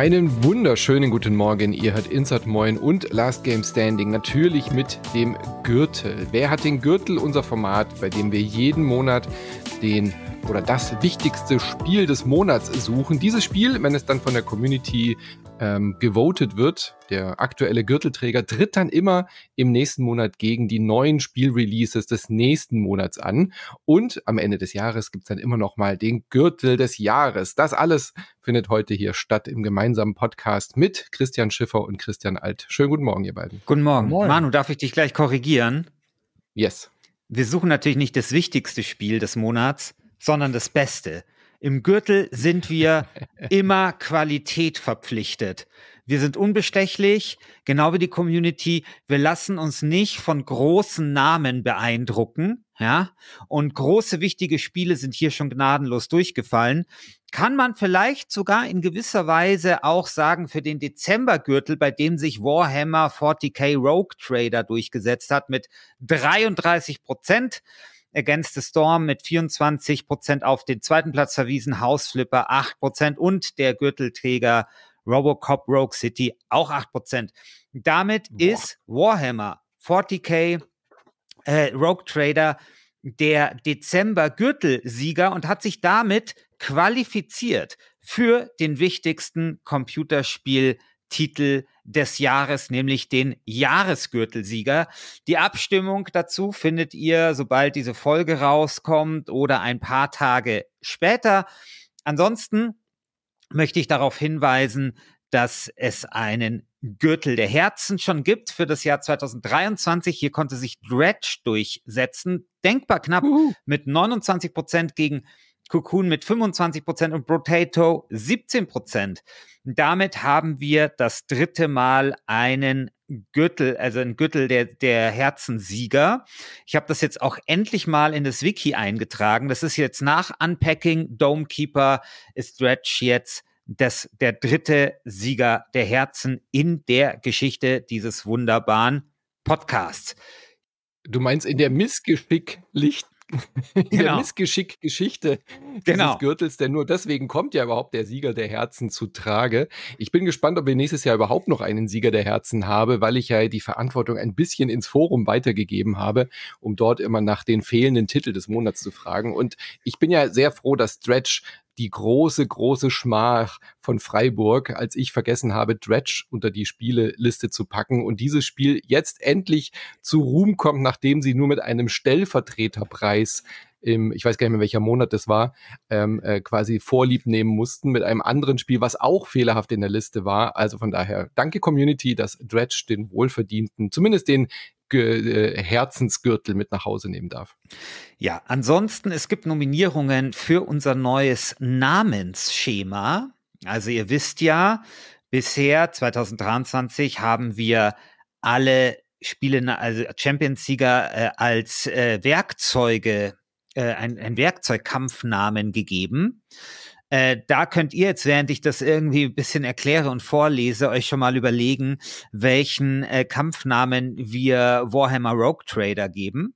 Einen wunderschönen guten Morgen. Ihr hört Insert Moin und Last Game Standing. Natürlich mit dem Gürtel. Wer hat den Gürtel? Unser Format, bei dem wir jeden Monat den oder das wichtigste Spiel des Monats suchen. Dieses Spiel, wenn es dann von der Community ähm, gewotet wird, der aktuelle Gürtelträger tritt dann immer im nächsten Monat gegen die neuen Spielreleases des nächsten Monats an. Und am Ende des Jahres gibt's dann immer noch mal den Gürtel des Jahres. Das alles findet heute hier statt im gemeinsamen Podcast mit Christian Schiffer und Christian Alt. Schönen guten Morgen, ihr beiden. Guten Morgen. Moin. Manu, darf ich dich gleich korrigieren? Yes. Wir suchen natürlich nicht das wichtigste Spiel des Monats, sondern das Beste. Im Gürtel sind wir immer Qualität verpflichtet. Wir sind unbestechlich, genau wie die Community. Wir lassen uns nicht von großen Namen beeindrucken, ja. Und große, wichtige Spiele sind hier schon gnadenlos durchgefallen. Kann man vielleicht sogar in gewisser Weise auch sagen für den Dezembergürtel, bei dem sich Warhammer 40k Rogue Trader durchgesetzt hat mit 33 Prozent. Against the Storm mit 24 Prozent auf den zweiten Platz verwiesen, Hausflipper 8 Prozent und der Gürtelträger Robocop Rogue City auch 8 Prozent. Damit Boah. ist Warhammer 40k äh, Rogue Trader der Dezember Gürtelsieger und hat sich damit qualifiziert für den wichtigsten Computerspiel Titel des Jahres, nämlich den Jahresgürtelsieger. Die Abstimmung dazu findet ihr, sobald diese Folge rauskommt oder ein paar Tage später. Ansonsten möchte ich darauf hinweisen, dass es einen Gürtel der Herzen schon gibt für das Jahr 2023. Hier konnte sich Dredge durchsetzen. Denkbar knapp uh. mit 29 Prozent gegen Cocoon mit 25 Prozent und Potato 17 Prozent. Damit haben wir das dritte Mal einen Gürtel, also ein Gürtel der, der Herzensieger. Ich habe das jetzt auch endlich mal in das Wiki eingetragen. Das ist jetzt nach Unpacking Domekeeper ist Stretch jetzt das, der dritte Sieger der Herzen in der Geschichte dieses wunderbaren Podcasts. Du meinst in der Missgeschicklicht in genau. Missgeschick-Geschichte dieses genau. Gürtels, denn nur deswegen kommt ja überhaupt der Sieger der Herzen zu Trage. Ich bin gespannt, ob wir nächstes Jahr überhaupt noch einen Sieger der Herzen haben, weil ich ja die Verantwortung ein bisschen ins Forum weitergegeben habe, um dort immer nach den fehlenden Titel des Monats zu fragen. Und ich bin ja sehr froh, dass Stretch die große, große Schmach von Freiburg, als ich vergessen habe, Dredge unter die Spieleliste zu packen und dieses Spiel jetzt endlich zu Ruhm kommt, nachdem sie nur mit einem Stellvertreterpreis im, ich weiß gar nicht mehr welcher Monat das war, ähm, äh, quasi vorlieb nehmen mussten mit einem anderen Spiel, was auch fehlerhaft in der Liste war. Also von daher, danke Community, dass Dredge den wohlverdienten, zumindest den Herzensgürtel mit nach Hause nehmen darf. Ja, ansonsten, es gibt Nominierungen für unser neues Namensschema. Also ihr wisst ja, bisher 2023 haben wir alle Spiele, also Champions-Sieger äh, als äh, Werkzeuge, äh, ein, ein Werkzeugkampfnamen gegeben. Äh, da könnt ihr jetzt, während ich das irgendwie ein bisschen erkläre und vorlese, euch schon mal überlegen, welchen äh, Kampfnamen wir Warhammer Rogue Trader geben.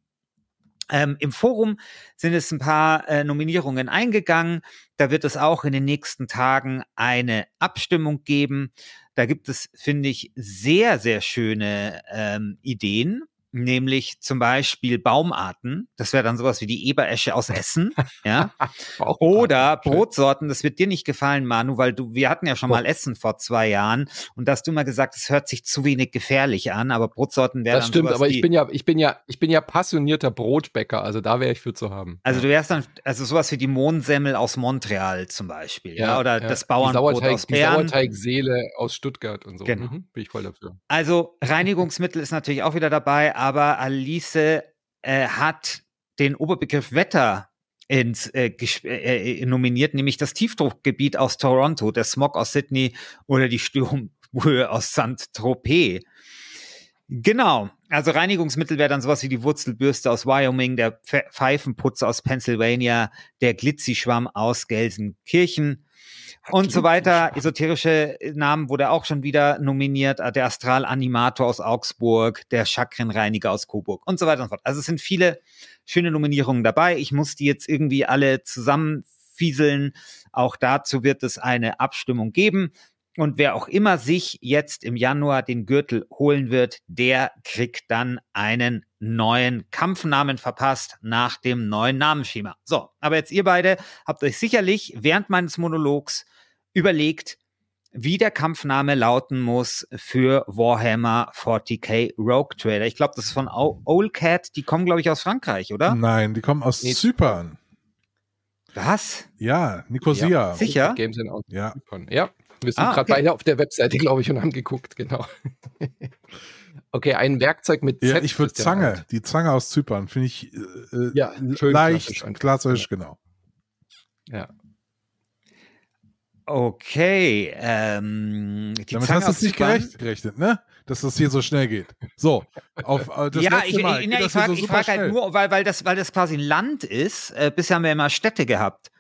Ähm, Im Forum sind es ein paar äh, Nominierungen eingegangen. Da wird es auch in den nächsten Tagen eine Abstimmung geben. Da gibt es, finde ich, sehr, sehr schöne ähm, Ideen nämlich zum Beispiel Baumarten. Das wäre dann sowas wie die Eberesche aus Essen, ja. Oder Brotsorten. Das wird dir nicht gefallen, Manu, weil du, wir hatten ja schon mal Essen vor zwei Jahren und da hast du mal gesagt, es hört sich zu wenig gefährlich an, aber Brotsorten wären Das stimmt, aber ich bin ja, ich bin ja, ich bin ja passionierter Brotbäcker, also da wäre ich für zu haben. Also du wärst dann, also sowas wie die Mohnsemmel aus Montreal zum Beispiel, ja, ja oder ja. das Bauernbrot Sauerteig, aus Bern. Sauerteigseele aus Stuttgart und so. Genau. Mhm, bin ich voll dafür. Also Reinigungsmittel ist natürlich auch wieder dabei, aber Alice äh, hat den Oberbegriff Wetter ins, äh, äh, äh, nominiert, nämlich das Tiefdruckgebiet aus Toronto, der Smog aus Sydney oder die Sturmhöhe aus St. Tropez. Genau. Also Reinigungsmittel wäre dann sowas wie die Wurzelbürste aus Wyoming, der Pfeifenputz aus Pennsylvania, der Glitzischwamm aus Gelsenkirchen und so weiter. Esoterische Namen wurde auch schon wieder nominiert. Der Astralanimator aus Augsburg, der Chakrenreiniger aus Coburg und so weiter und so fort. Also es sind viele schöne Nominierungen dabei. Ich muss die jetzt irgendwie alle zusammenfieseln. Auch dazu wird es eine Abstimmung geben. Und wer auch immer sich jetzt im Januar den Gürtel holen wird, der kriegt dann einen neuen Kampfnamen verpasst nach dem neuen Namensschema. So, aber jetzt ihr beide habt euch sicherlich während meines Monologs überlegt, wie der Kampfname lauten muss für Warhammer 40k Rogue Trader. Ich glaube, das ist von Old Cat. Die kommen, glaube ich, aus Frankreich, oder? Nein, die kommen aus nee. Zypern. Was? Ja, Nicosia. Ja, sicher? Games sind aus ja. Zypern. Ja, wir sind ah, gerade okay. beide auf der Webseite, glaube ich, und haben geguckt, genau. okay, ein Werkzeug mit Z. Ja, ich würde Zange, halt. die Zange aus Zypern, finde ich äh, ja, schön leicht, klassisch, klassisch genau. Ja. Okay, ähm, die Damit Zange hast du nicht gerecht, gerechnet, ne? Dass das hier so schnell geht. So, auf äh, das ja, letzte ich, Mal. Ich, ich, ich frage so frag halt nur, weil, weil, das, weil das quasi ein Land ist. Äh, bisher haben wir immer Städte gehabt.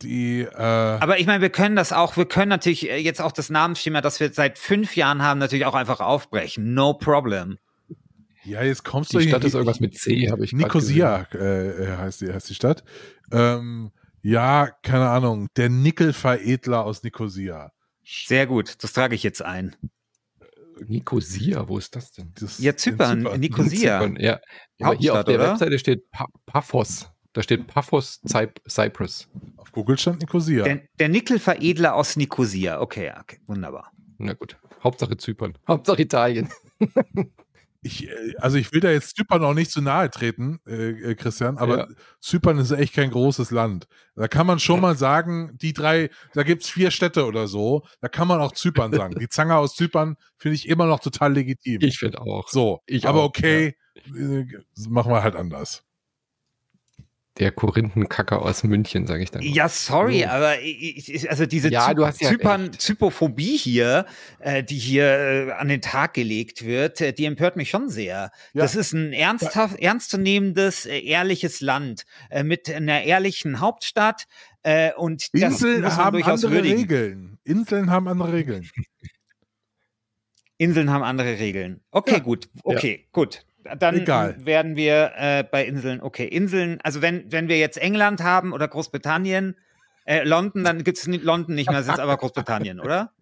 Die, äh Aber ich meine, wir können das auch, wir können natürlich äh, jetzt auch das Namensschema, das wir seit fünf Jahren haben, natürlich auch einfach aufbrechen. No problem. Ja, jetzt kommst die du Die Stadt ist irgendwas mit C, habe ich Nicosia äh, heißt, die, heißt die Stadt. Ähm, ja, keine Ahnung. Der Nickelveredler aus Nicosia. Sehr gut, das trage ich jetzt ein. Nicosia, wo ist das denn? Das ja, Zypern, Zypern. Nicosia. Zypern, ja. Aber hier auf der oder? Webseite steht pa Paphos. Da steht Paphos Cyprus. Auf Google stand Nicosia. Der, der Nickelveredler aus Nicosia. Okay, okay, wunderbar. Na gut. Hauptsache Zypern. Hauptsache Italien. ich, äh, also ich will da jetzt Zypern auch nicht zu nahe treten, äh, äh, Christian, aber ja. Zypern ist echt kein großes Land. Da kann man schon mal sagen, die drei, da gibt es vier Städte oder so, da kann man auch Zypern sagen. Die Zange aus Zypern finde ich immer noch total legitim. Ich finde auch. So, ich aber auch, okay, ja. äh, machen wir halt anders der Korinthenkacker aus München, sage ich dann. Ja, sorry, aber ich, also diese ja, Zy ja Zypern, Zypophobie hier, äh, die hier äh, an den Tag gelegt wird, äh, die empört mich schon sehr. Ja. Das ist ein ernsthaft, ernstzunehmendes, äh, ehrliches Land äh, mit einer ehrlichen Hauptstadt äh, und Inseln haben andere würdigen. Regeln. Inseln haben andere Regeln. Inseln haben andere Regeln. Okay, gut. Okay, gut dann Egal. werden wir äh, bei Inseln, okay, Inseln, also wenn, wenn wir jetzt England haben oder Großbritannien, äh, London, dann gibt es London nicht mehr, es ist aber Großbritannien, oder?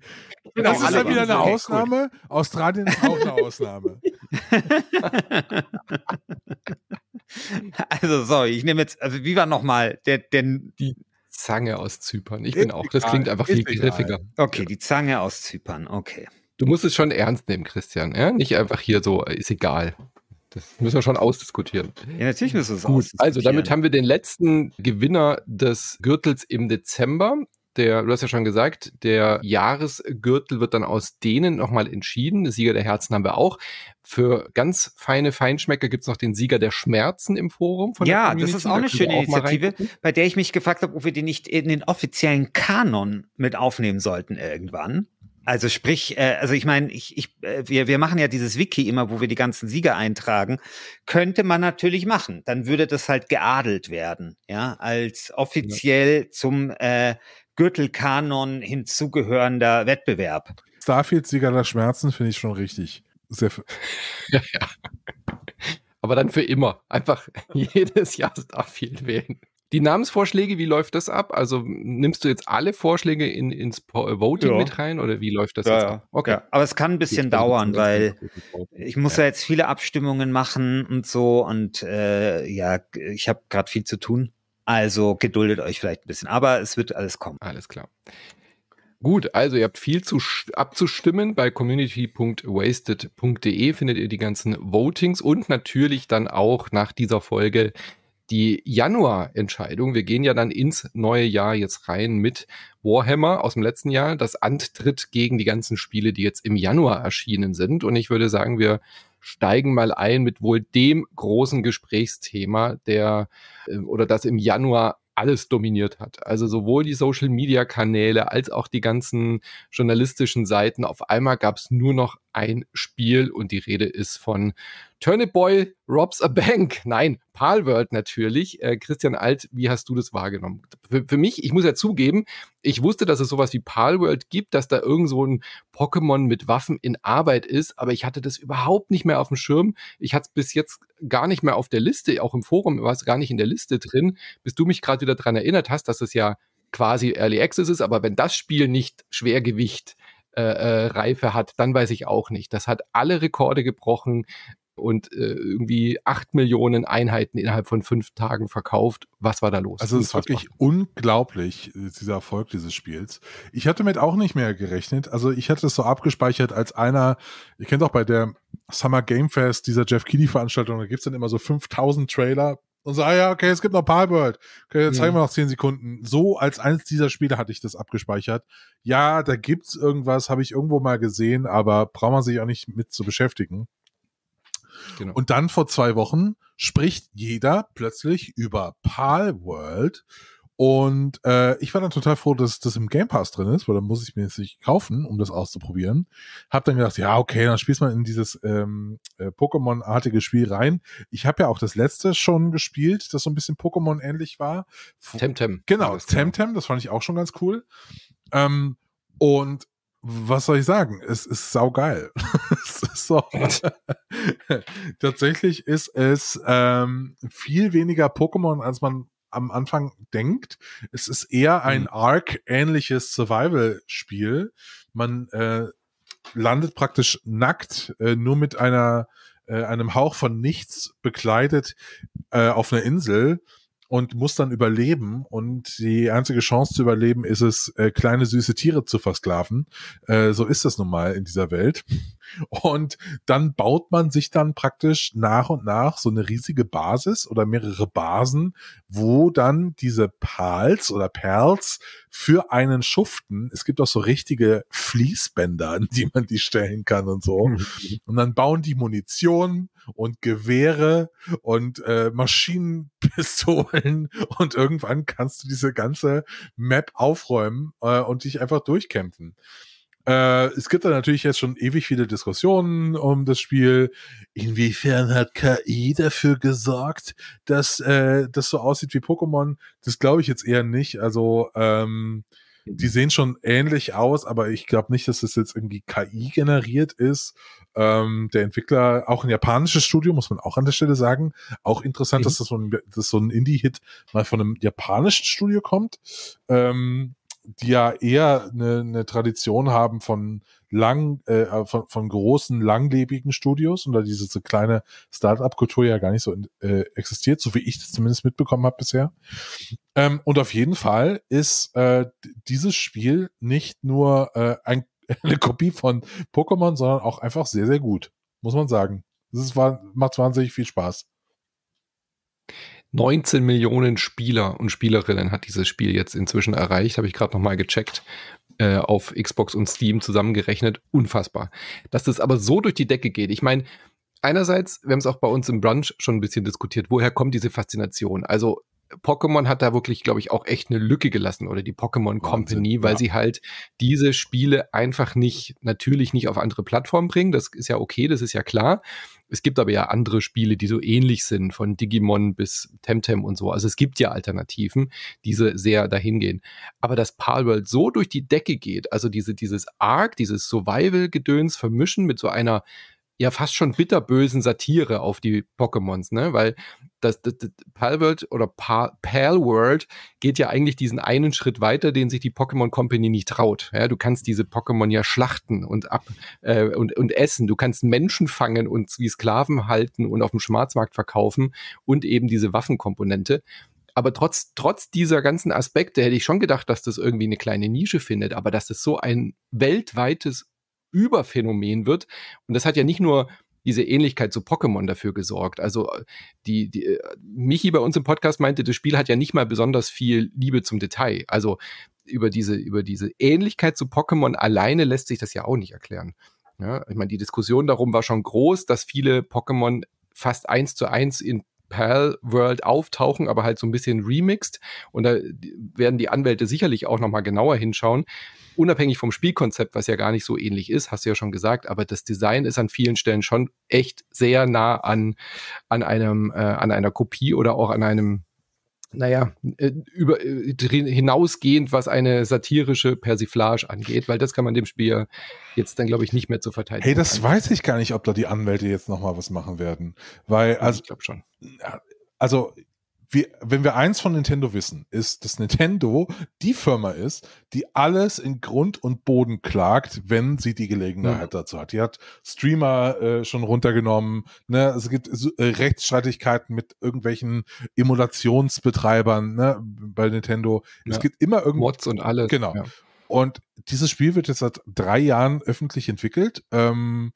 Genau, das ist dann wieder eine okay, Ausnahme. Cool. Australien ist auch eine Ausnahme. also, sorry, ich nehme jetzt, also wie war nochmal der, der, die Zange aus Zypern. Ich bin auch, das klingt einfach viel griffiger. Okay, die Zange aus Zypern, okay. Du musst es schon ernst nehmen, Christian. Ja? Nicht einfach hier so, ist egal. Das müssen wir schon ausdiskutieren. Ja, natürlich müssen wir es Gut, also damit haben wir den letzten Gewinner des Gürtels im Dezember. Der, du hast ja schon gesagt, der Jahresgürtel wird dann aus denen nochmal entschieden. Der Sieger der Herzen haben wir auch. Für ganz feine Feinschmecker gibt es noch den Sieger der Schmerzen im Forum. Von ja, das ist auch eine schöne auch Initiative, bei der ich mich gefragt habe, ob wir die nicht in den offiziellen Kanon mit aufnehmen sollten irgendwann. Also sprich, äh, also ich meine, ich, ich, äh, wir, wir machen ja dieses Wiki immer, wo wir die ganzen Sieger eintragen. Könnte man natürlich machen. Dann würde das halt geadelt werden, ja, als offiziell ja. zum äh, Gürtelkanon hinzugehörender Wettbewerb. Starfield-Sieger der Schmerzen finde ich schon richtig. Sehr ja, ja. Aber dann für immer. Einfach jedes Jahr Starfield wählen. Die Namensvorschläge, wie läuft das ab? Also nimmst du jetzt alle Vorschläge in, ins äh, Voting ja. mit rein oder wie läuft das ja, jetzt ab? Okay. Ja. Aber es kann ein bisschen dauern, weil ich muss ja. jetzt viele Abstimmungen machen und so und äh, ja, ich habe gerade viel zu tun. Also geduldet euch vielleicht ein bisschen, aber es wird alles kommen. Alles klar. Gut, also ihr habt viel zu abzustimmen. Bei community.wasted.de findet ihr die ganzen Votings und natürlich dann auch nach dieser Folge die Januar-Entscheidung. Wir gehen ja dann ins neue Jahr jetzt rein mit Warhammer aus dem letzten Jahr, das antritt gegen die ganzen Spiele, die jetzt im Januar erschienen sind. Und ich würde sagen, wir steigen mal ein mit wohl dem großen Gesprächsthema, der äh, oder das im Januar alles dominiert hat. Also sowohl die Social-Media-Kanäle als auch die ganzen journalistischen Seiten. Auf einmal gab es nur noch ein Spiel und die Rede ist von Turnip Boy Robs a Bank. Nein, Palworld natürlich. Äh, Christian Alt, wie hast du das wahrgenommen? Für, für, mich, ich muss ja zugeben, ich wusste, dass es sowas wie Palworld gibt, dass da irgend so ein Pokémon mit Waffen in Arbeit ist, aber ich hatte das überhaupt nicht mehr auf dem Schirm. Ich hatte es bis jetzt gar nicht mehr auf der Liste, auch im Forum war es gar nicht in der Liste drin, bis du mich gerade wieder daran erinnert hast, dass es ja quasi Early Access ist, aber wenn das Spiel nicht Schwergewicht äh, äh, Reife hat, dann weiß ich auch nicht. Das hat alle Rekorde gebrochen und äh, irgendwie acht Millionen Einheiten innerhalb von fünf Tagen verkauft. Was war da los? Also es ist wirklich unglaublich, äh, dieser Erfolg dieses Spiels. Ich hatte mit auch nicht mehr gerechnet. Also ich hatte es so abgespeichert als einer, ihr kennt auch bei der Summer Game Fest, dieser Jeff Keighley Veranstaltung, da gibt es dann immer so 5000 Trailer und so, ah ja, okay, es gibt noch Palworld. Okay, jetzt zeigen wir noch 10 Sekunden. So als eins dieser Spiele hatte ich das abgespeichert. Ja, da gibt's irgendwas, habe ich irgendwo mal gesehen, aber braucht man sich auch nicht mit zu beschäftigen. Genau. Und dann vor zwei Wochen spricht jeder plötzlich über Palworld und äh, ich war dann total froh, dass das im Game Pass drin ist, weil dann muss ich mir jetzt nicht kaufen, um das auszuprobieren. Hab dann gedacht, ja, okay, dann spielst man in dieses ähm, äh, Pokémon-artige Spiel rein. Ich habe ja auch das letzte schon gespielt, das so ein bisschen Pokémon-ähnlich war. Temtem. Genau, Temtem, das fand ich auch schon ganz cool. Ähm, und was soll ich sagen? Es ist saugeil. es ist so. Tatsächlich ist es ähm, viel weniger Pokémon, als man am Anfang denkt. Es ist eher ein mhm. Arc-ähnliches Survival-Spiel. Man äh, landet praktisch nackt, äh, nur mit einer äh, einem Hauch von nichts bekleidet äh, auf einer Insel und muss dann überleben. Und die einzige Chance zu überleben ist es, äh, kleine süße Tiere zu versklaven. Äh, so ist das nun mal in dieser Welt. Und dann baut man sich dann praktisch nach und nach so eine riesige Basis oder mehrere Basen, wo dann diese Pals oder Perls für einen schuften. Es gibt auch so richtige Fließbänder, an die man die stellen kann und so. Mhm. Und dann bauen die Munition und Gewehre und äh, Maschinenpistolen und irgendwann kannst du diese ganze Map aufräumen äh, und dich einfach durchkämpfen. Äh, es gibt da natürlich jetzt schon ewig viele Diskussionen um das Spiel. Inwiefern hat KI dafür gesorgt, dass äh, das so aussieht wie Pokémon? Das glaube ich jetzt eher nicht. Also ähm, die sehen schon ähnlich aus, aber ich glaube nicht, dass das jetzt irgendwie KI generiert ist. Ähm, der Entwickler, auch ein japanisches Studio, muss man auch an der Stelle sagen. Auch interessant, mhm. dass das so ein, dass so ein Indie-Hit mal von einem japanischen Studio kommt, ähm, die ja eher eine, eine Tradition haben von lang, äh, von, von großen, langlebigen Studios und da diese so kleine Start-up-Kultur ja gar nicht so äh, existiert, so wie ich das zumindest mitbekommen habe bisher. Ähm, und auf jeden Fall ist äh, dieses Spiel nicht nur äh, ein, eine Kopie von Pokémon, sondern auch einfach sehr, sehr gut, muss man sagen. Das ist, macht wahnsinnig viel Spaß. 19 Millionen Spieler und Spielerinnen hat dieses Spiel jetzt inzwischen erreicht, habe ich gerade nochmal gecheckt äh, auf Xbox und Steam zusammengerechnet. Unfassbar. Dass das aber so durch die Decke geht. Ich meine, einerseits, wir haben es auch bei uns im Brunch schon ein bisschen diskutiert, woher kommt diese Faszination? Also Pokémon hat da wirklich, glaube ich, auch echt eine Lücke gelassen oder die Pokémon Company, weil ja. sie halt diese Spiele einfach nicht, natürlich nicht auf andere Plattformen bringen. Das ist ja okay, das ist ja klar. Es gibt aber ja andere Spiele, die so ähnlich sind, von Digimon bis Temtem und so. Also es gibt ja Alternativen, die sehr dahin gehen. Aber dass Palworld so durch die Decke geht, also diese, dieses Arc, dieses Survival-Gedöns vermischen mit so einer ja fast schon bitterbösen Satire auf die Pokémons, ne? Weil das, das, das Palworld oder Pal, Palworld geht ja eigentlich diesen einen Schritt weiter, den sich die Pokémon Company nicht traut. Ja, du kannst diese Pokémon ja schlachten und ab äh, und, und essen. Du kannst Menschen fangen und wie Sklaven halten und auf dem Schwarzmarkt verkaufen und eben diese Waffenkomponente. Aber trotz, trotz dieser ganzen Aspekte hätte ich schon gedacht, dass das irgendwie eine kleine Nische findet, aber dass das so ein weltweites Überphänomen wird. Und das hat ja nicht nur diese Ähnlichkeit zu Pokémon dafür gesorgt. Also äh, die, die äh, Michi bei uns im Podcast meinte, das Spiel hat ja nicht mal besonders viel Liebe zum Detail. Also über diese, über diese Ähnlichkeit zu Pokémon alleine lässt sich das ja auch nicht erklären. Ja, ich meine, die Diskussion darum war schon groß, dass viele Pokémon fast eins zu eins in Pal World auftauchen, aber halt so ein bisschen remixed. Und da werden die Anwälte sicherlich auch nochmal genauer hinschauen. Unabhängig vom Spielkonzept, was ja gar nicht so ähnlich ist, hast du ja schon gesagt, aber das Design ist an vielen Stellen schon echt sehr nah an, an einem, äh, an einer Kopie oder auch an einem naja, äh, über, äh, hinausgehend, was eine satirische Persiflage angeht, weil das kann man dem Spiel jetzt dann, glaube ich, nicht mehr zu verteidigen. Hey, das kann. weiß ich gar nicht, ob da die Anwälte jetzt nochmal was machen werden. Weil, also, ich glaube schon. Also, wir, wenn wir eins von Nintendo wissen, ist, dass Nintendo die Firma ist, die alles in Grund und Boden klagt, wenn sie die Gelegenheit mhm. dazu hat. Die hat Streamer äh, schon runtergenommen. Ne? Es gibt äh, Rechtsstreitigkeiten mit irgendwelchen Emulationsbetreibern ne? bei Nintendo. Ja. Es gibt immer irgendwo Mods und alles. Genau. Ja. Und dieses Spiel wird jetzt seit drei Jahren öffentlich entwickelt. Ähm,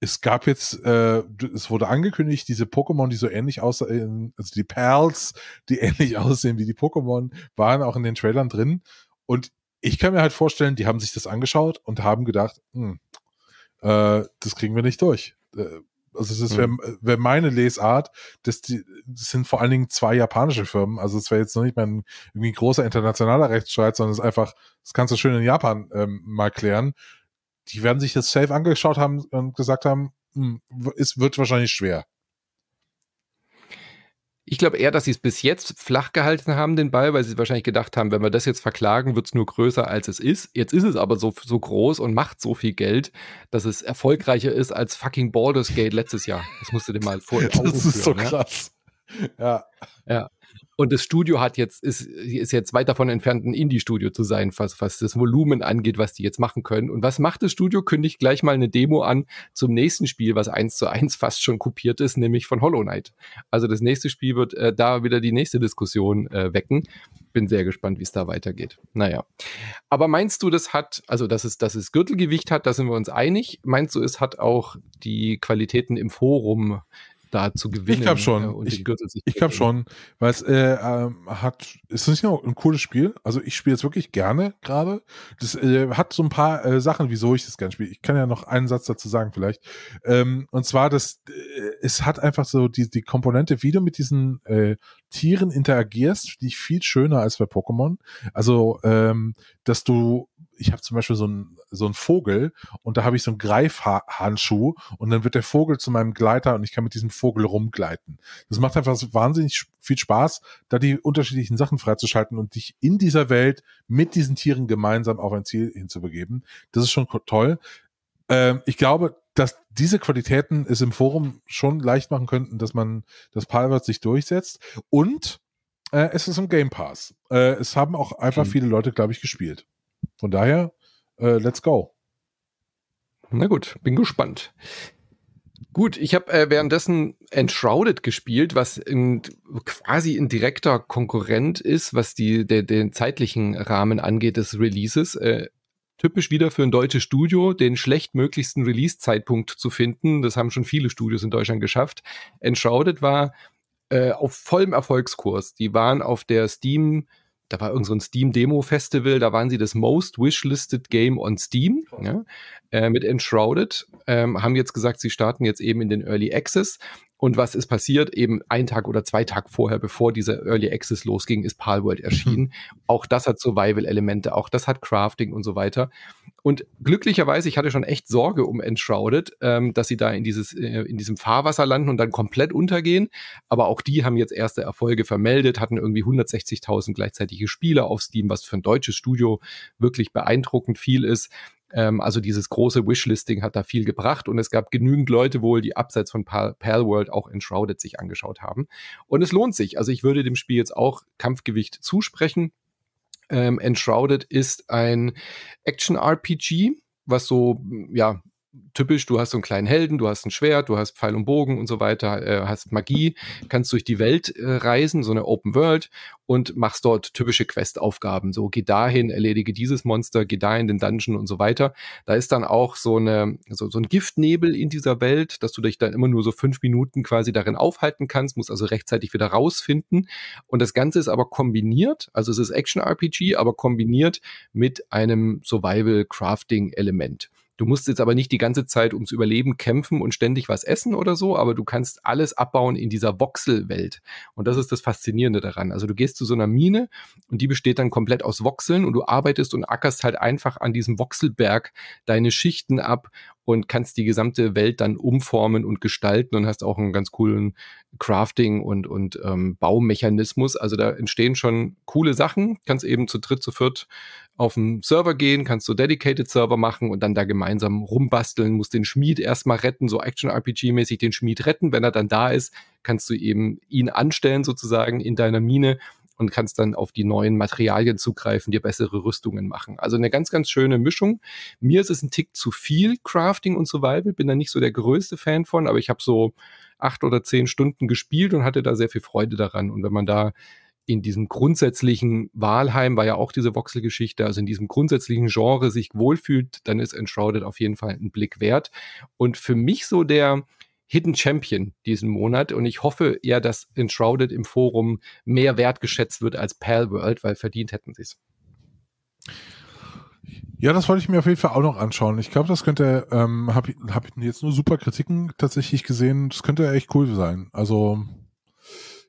es gab jetzt, äh, es wurde angekündigt, diese Pokémon, die so ähnlich aussehen, also die Perls, die ähnlich aussehen wie die Pokémon, waren auch in den Trailern drin. Und ich kann mir halt vorstellen, die haben sich das angeschaut und haben gedacht, hm, äh, das kriegen wir nicht durch. Äh, also das wäre hm. wär meine Lesart. Das, die, das sind vor allen Dingen zwei japanische Firmen. Also es wäre jetzt noch nicht mal ein irgendwie großer internationaler Rechtsstreit, sondern es ist einfach, das kannst du schön in Japan ähm, mal klären die werden sich das safe angeschaut haben und gesagt haben, hm, es wird wahrscheinlich schwer. Ich glaube eher, dass sie es bis jetzt flach gehalten haben, den Ball, weil sie wahrscheinlich gedacht haben, wenn wir das jetzt verklagen, wird es nur größer, als es ist. Jetzt ist es aber so, so groß und macht so viel Geld, dass es erfolgreicher ist als fucking Baldur's Gate letztes Jahr. Das musst du dir mal vorstellen. Das ist so krass. Ja. Ja. Und das Studio hat jetzt, ist, ist jetzt weit davon entfernt, ein Indie-Studio zu sein, was, was das Volumen angeht, was die jetzt machen können. Und was macht das Studio? Kündigt gleich mal eine Demo an zum nächsten Spiel, was eins zu eins fast schon kopiert ist, nämlich von Hollow Knight. Also das nächste Spiel wird äh, da wieder die nächste Diskussion äh, wecken. Bin sehr gespannt, wie es da weitergeht. Naja. Aber meinst du, das hat, also dass es, dass es Gürtelgewicht hat, da sind wir uns einig. Meinst du, es hat auch die Qualitäten im Forum da zu gewinnen. Ich glaube schon. Äh, ich, ich glaube schon, weil es äh, äh, hat, es ist ja auch ein cooles Spiel. Also ich spiele es wirklich gerne gerade. Das äh, hat so ein paar äh, Sachen, wieso ich das gerne spiele. Ich kann ja noch einen Satz dazu sagen vielleicht. Ähm, und zwar, dass äh, es hat einfach so die, die Komponente, wie du mit diesen äh, Tieren interagierst, die viel schöner als bei Pokémon. Also, ähm, dass du ich habe zum Beispiel so einen so einen Vogel und da habe ich so einen Greifhandschuh und dann wird der Vogel zu meinem Gleiter und ich kann mit diesem Vogel rumgleiten. Das macht einfach so wahnsinnig viel Spaß, da die unterschiedlichen Sachen freizuschalten und dich in dieser Welt mit diesen Tieren gemeinsam auf ein Ziel hinzubegeben. Das ist schon toll. Ähm, ich glaube, dass diese Qualitäten es im Forum schon leicht machen könnten, dass man das Palworld sich durchsetzt und äh, es ist im Game Pass. Äh, es haben auch einfach mhm. viele Leute, glaube ich, gespielt. Von daher, äh, let's go. Na gut, bin gespannt. Gut, ich habe äh, währenddessen Enshrouded gespielt, was in, quasi ein direkter Konkurrent ist, was die, de, den zeitlichen Rahmen angeht des Releases. Äh, typisch wieder für ein deutsches Studio, den schlechtmöglichsten Release-Zeitpunkt zu finden. Das haben schon viele Studios in Deutschland geschafft. Enshrouded war äh, auf vollem Erfolgskurs. Die waren auf der Steam da war irgend so ein Steam-Demo-Festival, da waren sie das Most Wishlisted Game on Steam ja, äh, mit Enshrouded, ähm, haben jetzt gesagt, sie starten jetzt eben in den Early Access und was ist passiert? Eben ein Tag oder zwei Tage vorher, bevor dieser Early Access losging, ist Palworld erschienen. Mhm. Auch das hat Survival-Elemente, auch das hat Crafting und so weiter. Und glücklicherweise, ich hatte schon echt Sorge um Enshrouded, ähm, dass sie da in, dieses, äh, in diesem Fahrwasser landen und dann komplett untergehen. Aber auch die haben jetzt erste Erfolge vermeldet, hatten irgendwie 160.000 gleichzeitige Spiele auf Steam, was für ein deutsches Studio wirklich beeindruckend viel ist. Ähm, also dieses große Wishlisting hat da viel gebracht und es gab genügend Leute wohl, die abseits von Pal Palworld auch Enshrouded sich angeschaut haben. Und es lohnt sich. Also ich würde dem Spiel jetzt auch Kampfgewicht zusprechen. Ähm, Enshrouded ist ein Action-RPG, was so, ja, typisch, du hast so einen kleinen Helden, du hast ein Schwert, du hast Pfeil und Bogen und so weiter, äh, hast Magie, kannst durch die Welt äh, reisen, so eine Open World und machst dort typische Questaufgaben. So, geh dahin, erledige dieses Monster, geh da in den Dungeon und so weiter. Da ist dann auch so eine, so, so ein Giftnebel in dieser Welt, dass du dich dann immer nur so fünf Minuten quasi darin aufhalten kannst, musst also rechtzeitig wieder rausfinden. Und das Ganze ist aber kombiniert, also es ist Action-RPG, aber kombiniert mit einem Survival-Crafting-Element. Du musst jetzt aber nicht die ganze Zeit ums Überleben kämpfen und ständig was essen oder so, aber du kannst alles abbauen in dieser Voxelwelt. Und das ist das Faszinierende daran. Also du gehst zu so einer Mine und die besteht dann komplett aus Voxeln und du arbeitest und ackerst halt einfach an diesem Voxelberg deine Schichten ab und kannst die gesamte Welt dann umformen und gestalten und hast auch einen ganz coolen Crafting und, und ähm, Baumechanismus. Also da entstehen schon coole Sachen. Kannst eben zu dritt, zu viert auf den Server gehen, kannst so Dedicated Server machen und dann da gemeinsam rumbasteln, musst den Schmied erstmal retten, so Action-RPG-mäßig den Schmied retten. Wenn er dann da ist, kannst du eben ihn anstellen sozusagen in deiner Mine und kannst dann auf die neuen Materialien zugreifen, dir bessere Rüstungen machen. Also eine ganz, ganz schöne Mischung. Mir ist es ein Tick zu viel Crafting und Survival, bin da nicht so der größte Fan von, aber ich habe so acht oder zehn Stunden gespielt und hatte da sehr viel Freude daran. Und wenn man da in diesem grundsätzlichen Wahlheim war ja auch diese Voxel-Geschichte, also in diesem grundsätzlichen Genre sich wohlfühlt, dann ist Enshrouded auf jeden Fall ein Blick wert. Und für mich so der, Hidden Champion diesen Monat und ich hoffe ja, dass Enshrouded im Forum mehr wertgeschätzt wird als Palworld, weil verdient hätten sie es. Ja, das wollte ich mir auf jeden Fall auch noch anschauen. Ich glaube, das könnte, ähm, habe hab ich jetzt nur super Kritiken tatsächlich gesehen. Das könnte echt cool sein. Also,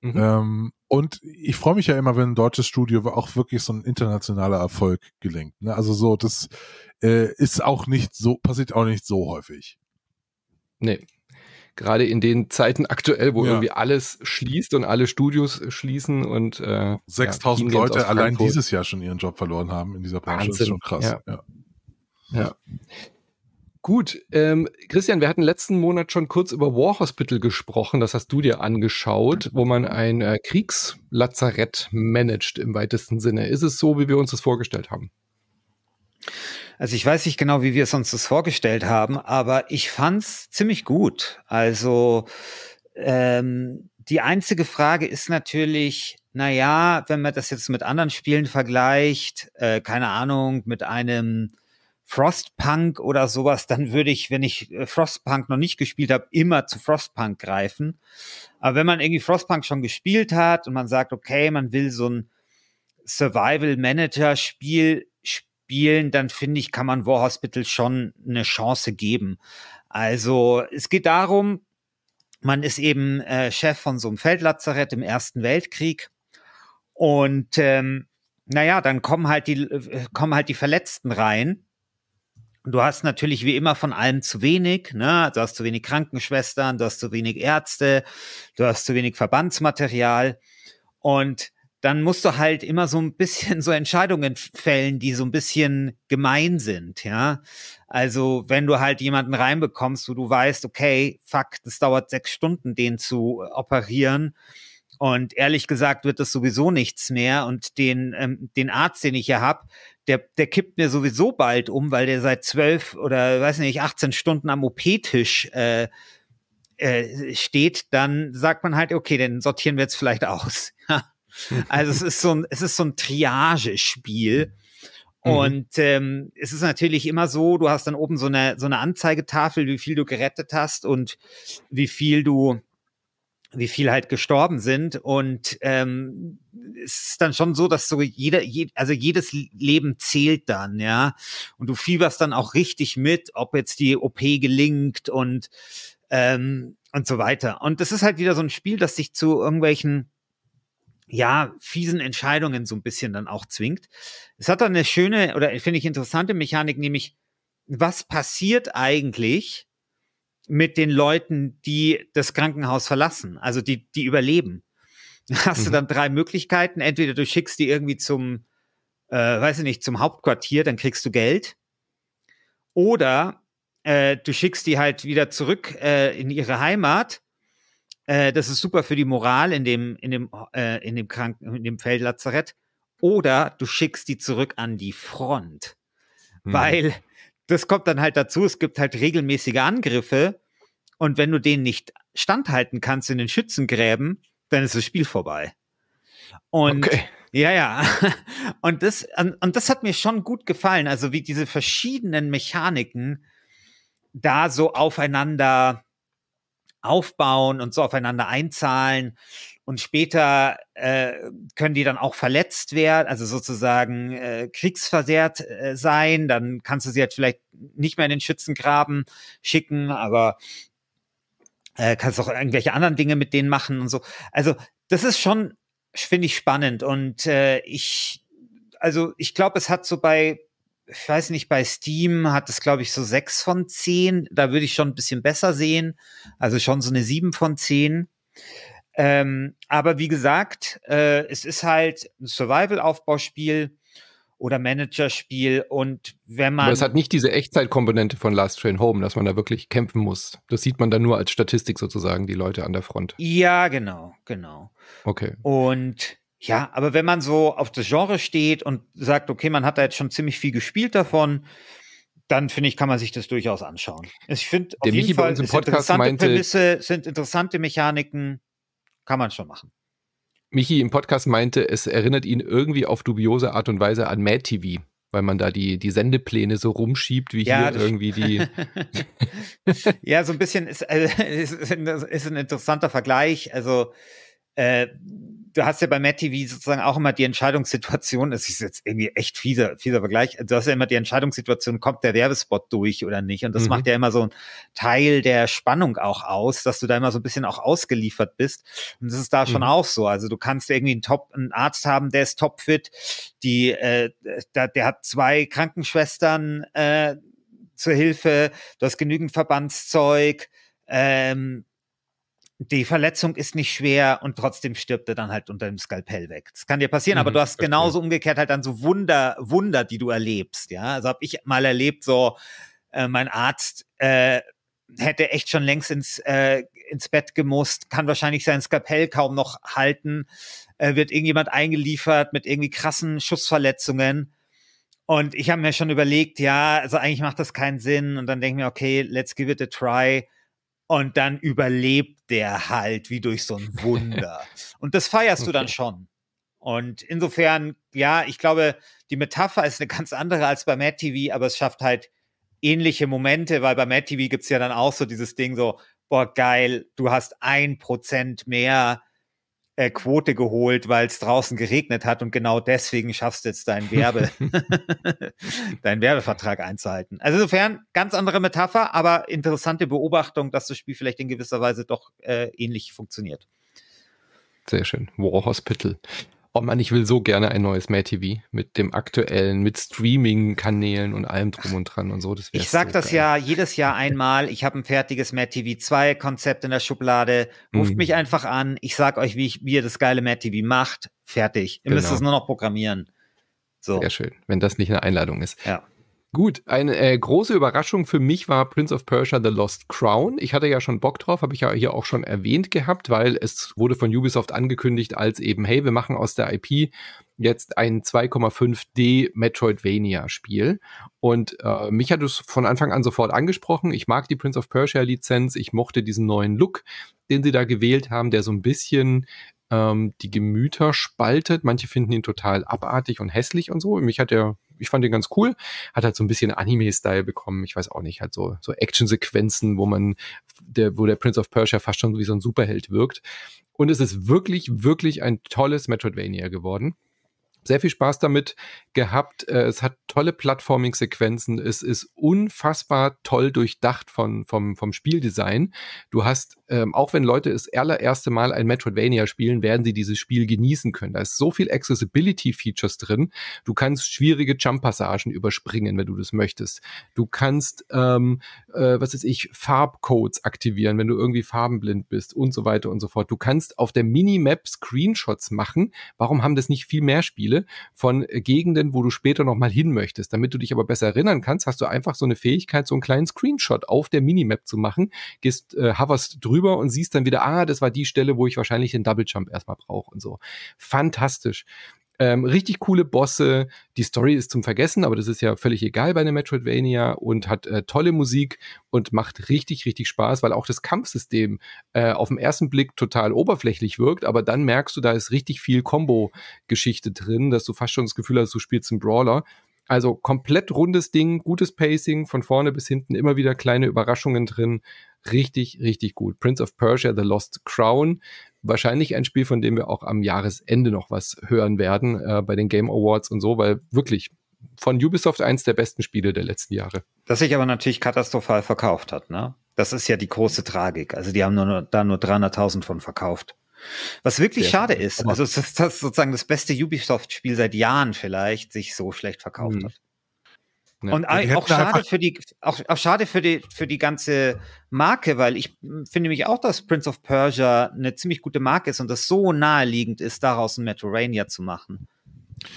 mhm. ähm, und ich freue mich ja immer, wenn ein deutsches Studio auch wirklich so ein internationaler Erfolg gelingt. Ne? Also so, das äh, ist auch nicht so, passiert auch nicht so häufig. Nee, gerade in den Zeiten aktuell, wo ja. irgendwie alles schließt und alle Studios schließen und äh, 6000 ja, Leute allein dieses Jahr schon ihren Job verloren haben in dieser Branche. Wahnsinn. Das ist schon krass. Ja. ja. ja. Gut, ähm, Christian, wir hatten letzten Monat schon kurz über War Hospital gesprochen, das hast du dir angeschaut, wo man ein äh, Kriegslazarett managt im weitesten Sinne. Ist es so, wie wir uns das vorgestellt haben? Also ich weiß nicht genau, wie wir es uns das vorgestellt haben, aber ich fand's ziemlich gut. Also ähm, die einzige Frage ist natürlich, na ja, wenn man das jetzt mit anderen Spielen vergleicht, äh, keine Ahnung, mit einem Frostpunk oder sowas, dann würde ich, wenn ich äh, Frostpunk noch nicht gespielt habe, immer zu Frostpunk greifen. Aber wenn man irgendwie Frostpunk schon gespielt hat und man sagt, okay, man will so ein Survival Manager Spiel spielen, dann finde ich, kann man War Hospital schon eine Chance geben. Also es geht darum, man ist eben äh, Chef von so einem Feldlazarett im Ersten Weltkrieg und ähm, naja, dann kommen halt die äh, kommen halt die Verletzten rein. Du hast natürlich wie immer von allem zu wenig, ne? Du hast zu wenig Krankenschwestern, du hast zu wenig Ärzte, du hast zu wenig Verbandsmaterial und dann musst du halt immer so ein bisschen so Entscheidungen fällen, die so ein bisschen gemein sind, ja. Also, wenn du halt jemanden reinbekommst, wo du weißt, okay, fuck, das dauert sechs Stunden, den zu operieren. Und ehrlich gesagt wird das sowieso nichts mehr. Und den, ähm, den Arzt, den ich hier hab, der, der kippt mir sowieso bald um, weil der seit zwölf oder weiß nicht, 18 Stunden am OP-Tisch äh, äh, steht, dann sagt man halt, okay, dann sortieren wir jetzt vielleicht aus. Also es ist so ein, es ist so ein Triage-Spiel. Mhm. Und ähm, es ist natürlich immer so, du hast dann oben so eine, so eine Anzeigetafel, wie viel du gerettet hast und wie viel du, wie viel halt gestorben sind. Und ähm, es ist dann schon so, dass so jeder, je, also jedes Leben zählt dann, ja. Und du fieberst dann auch richtig mit, ob jetzt die OP gelingt und ähm, und so weiter. Und das ist halt wieder so ein Spiel, das sich zu irgendwelchen ja, fiesen Entscheidungen so ein bisschen dann auch zwingt. Es hat dann eine schöne oder finde ich interessante Mechanik, nämlich was passiert eigentlich mit den Leuten, die das Krankenhaus verlassen, also die, die überleben. Hast mhm. du dann drei Möglichkeiten. Entweder du schickst die irgendwie zum, äh, weiß ich nicht, zum Hauptquartier, dann kriegst du Geld. Oder äh, du schickst die halt wieder zurück äh, in ihre Heimat äh, das ist super für die Moral in dem, in dem, äh, in dem Kranken, in dem Feldlazarett. Oder du schickst die zurück an die Front. Mhm. Weil das kommt dann halt dazu, es gibt halt regelmäßige Angriffe. Und wenn du denen nicht standhalten kannst in den Schützengräben, dann ist das Spiel vorbei. Und okay. ja, ja. Und das, und das hat mir schon gut gefallen. Also wie diese verschiedenen Mechaniken da so aufeinander aufbauen und so aufeinander einzahlen. Und später äh, können die dann auch verletzt werden, also sozusagen äh, kriegsversehrt äh, sein. Dann kannst du sie halt vielleicht nicht mehr in den Schützengraben schicken, aber äh, kannst auch irgendwelche anderen Dinge mit denen machen und so. Also das ist schon, finde ich, spannend. Und äh, ich, also ich glaube, es hat so bei ich weiß nicht, bei Steam hat es, glaube ich, so sechs von zehn. Da würde ich schon ein bisschen besser sehen. Also schon so eine sieben von zehn. Ähm, aber wie gesagt, äh, es ist halt ein Survival-Aufbauspiel oder Managerspiel und wenn man. Aber es hat nicht diese Echtzeitkomponente von Last Train Home, dass man da wirklich kämpfen muss. Das sieht man dann nur als Statistik sozusagen, die Leute an der Front. Ja, genau, genau. Okay. Und ja, aber wenn man so auf das Genre steht und sagt, okay, man hat da jetzt schon ziemlich viel gespielt davon, dann finde ich, kann man sich das durchaus anschauen. Ich finde auf jeden Fall ist interessante meinte, Prämisse, sind interessante Mechaniken, kann man schon machen. Michi im Podcast meinte, es erinnert ihn irgendwie auf dubiose Art und Weise an Mad TV, weil man da die, die Sendepläne so rumschiebt, wie ja, hier irgendwie die. ja, so ein bisschen ist, äh, ist, ist ein interessanter Vergleich. Also äh, du hast ja bei Matt TV sozusagen auch immer die Entscheidungssituation, das ist jetzt irgendwie echt fieser, fieser Vergleich, du hast ja immer die Entscheidungssituation, kommt der Werbespot durch oder nicht? Und das mhm. macht ja immer so ein Teil der Spannung auch aus, dass du da immer so ein bisschen auch ausgeliefert bist. Und das ist da mhm. schon auch so. Also du kannst irgendwie einen Top, einen Arzt haben, der ist topfit, die, äh, der, der hat zwei Krankenschwestern äh, zur Hilfe, du hast genügend Verbandszeug, ähm, die Verletzung ist nicht schwer und trotzdem stirbt er dann halt unter dem Skalpell weg. Das kann dir passieren, mhm, aber du hast okay. genauso umgekehrt halt dann so Wunder, Wunder, die du erlebst. Ja, also habe ich mal erlebt, so äh, mein Arzt äh, hätte echt schon längst ins äh, ins Bett gemusst, kann wahrscheinlich sein Skalpell kaum noch halten, äh, wird irgendjemand eingeliefert mit irgendwie krassen Schussverletzungen. Und ich habe mir schon überlegt, ja, also eigentlich macht das keinen Sinn. Und dann denke ich mir, okay, let's give it a try und dann überlebt der halt wie durch so ein Wunder. und das feierst okay. du dann schon. Und insofern, ja, ich glaube, die Metapher ist eine ganz andere als bei Mad TV, aber es schafft halt ähnliche Momente, weil bei Mad TV gibt es ja dann auch so dieses Ding so, boah, geil, du hast ein Prozent mehr äh, Quote geholt, weil es draußen geregnet hat und genau deswegen schaffst du jetzt deinen Werbe, deinen Werbevertrag einzuhalten. Also insofern ganz andere Metapher, aber interessante Beobachtung, dass das Spiel vielleicht in gewisser Weise doch äh, ähnlich funktioniert. Sehr schön. War Hospital. Oh Mann, ich will so gerne ein neues Mad TV mit dem aktuellen, mit Streaming-Kanälen und allem drum und dran und so. Ich sag so das geil. ja jedes Jahr einmal. Ich habe ein fertiges Mad TV 2 Konzept in der Schublade. Ruft mhm. mich einfach an. Ich sag euch, wie, ich, wie ihr das geile Mad TV macht. Fertig. Ihr genau. müsst es nur noch programmieren. So. Sehr schön, wenn das nicht eine Einladung ist. Ja. Gut, eine äh, große Überraschung für mich war Prince of Persia The Lost Crown. Ich hatte ja schon Bock drauf, habe ich ja hier auch schon erwähnt gehabt, weil es wurde von Ubisoft angekündigt als eben, hey, wir machen aus der IP jetzt ein 2,5D Metroidvania-Spiel. Und äh, mich hat es von Anfang an sofort angesprochen. Ich mag die Prince of Persia-Lizenz, ich mochte diesen neuen Look, den sie da gewählt haben, der so ein bisschen ähm, die Gemüter spaltet. Manche finden ihn total abartig und hässlich und so. Mich hat er ich fand den ganz cool. Hat halt so ein bisschen Anime-Style bekommen. Ich weiß auch nicht, halt so, so Action-Sequenzen, wo man, der, wo der Prince of Persia fast schon wie so ein Superheld wirkt. Und es ist wirklich, wirklich ein tolles Metroidvania geworden sehr viel Spaß damit gehabt. Äh, es hat tolle Plattforming-Sequenzen. Es ist unfassbar toll durchdacht von, vom, vom Spieldesign. Du hast, ähm, auch wenn Leute das allererste Mal ein Metroidvania spielen, werden sie dieses Spiel genießen können. Da ist so viel Accessibility-Features drin. Du kannst schwierige Jump-Passagen überspringen, wenn du das möchtest. Du kannst, ähm, äh, was weiß ich, Farbcodes aktivieren, wenn du irgendwie farbenblind bist und so weiter und so fort. Du kannst auf der Minimap Screenshots machen. Warum haben das nicht viel mehr Spiele? von äh, Gegenden, wo du später noch mal hin möchtest. Damit du dich aber besser erinnern kannst, hast du einfach so eine Fähigkeit, so einen kleinen Screenshot auf der Minimap zu machen, gehst, äh, hoverst drüber und siehst dann wieder, ah, das war die Stelle, wo ich wahrscheinlich den Double Jump erstmal brauche und so. Fantastisch. Ähm, richtig coole Bosse. Die Story ist zum Vergessen, aber das ist ja völlig egal bei einem Metroidvania und hat äh, tolle Musik und macht richtig, richtig Spaß, weil auch das Kampfsystem äh, auf den ersten Blick total oberflächlich wirkt, aber dann merkst du, da ist richtig viel Combo-Geschichte drin, dass du fast schon das Gefühl hast, du spielst einen Brawler. Also komplett rundes Ding, gutes Pacing, von vorne bis hinten immer wieder kleine Überraschungen drin. Richtig, richtig gut. Prince of Persia, The Lost Crown, wahrscheinlich ein Spiel, von dem wir auch am Jahresende noch was hören werden äh, bei den Game Awards und so, weil wirklich von Ubisoft eins der besten Spiele der letzten Jahre. Das sich aber natürlich katastrophal verkauft hat, ne? Das ist ja die große Tragik. Also die haben nur, da nur 300.000 von verkauft. Was wirklich Sehr schade ist. Also dass das sozusagen das beste Ubisoft-Spiel seit Jahren vielleicht sich so schlecht verkauft mhm. hat. Ja. Und auch schade für die, auch, auch schade für die, für die ganze Marke, weil ich finde mich auch, dass Prince of Persia eine ziemlich gute Marke ist und das so naheliegend ist, daraus ein Metroidvania zu machen.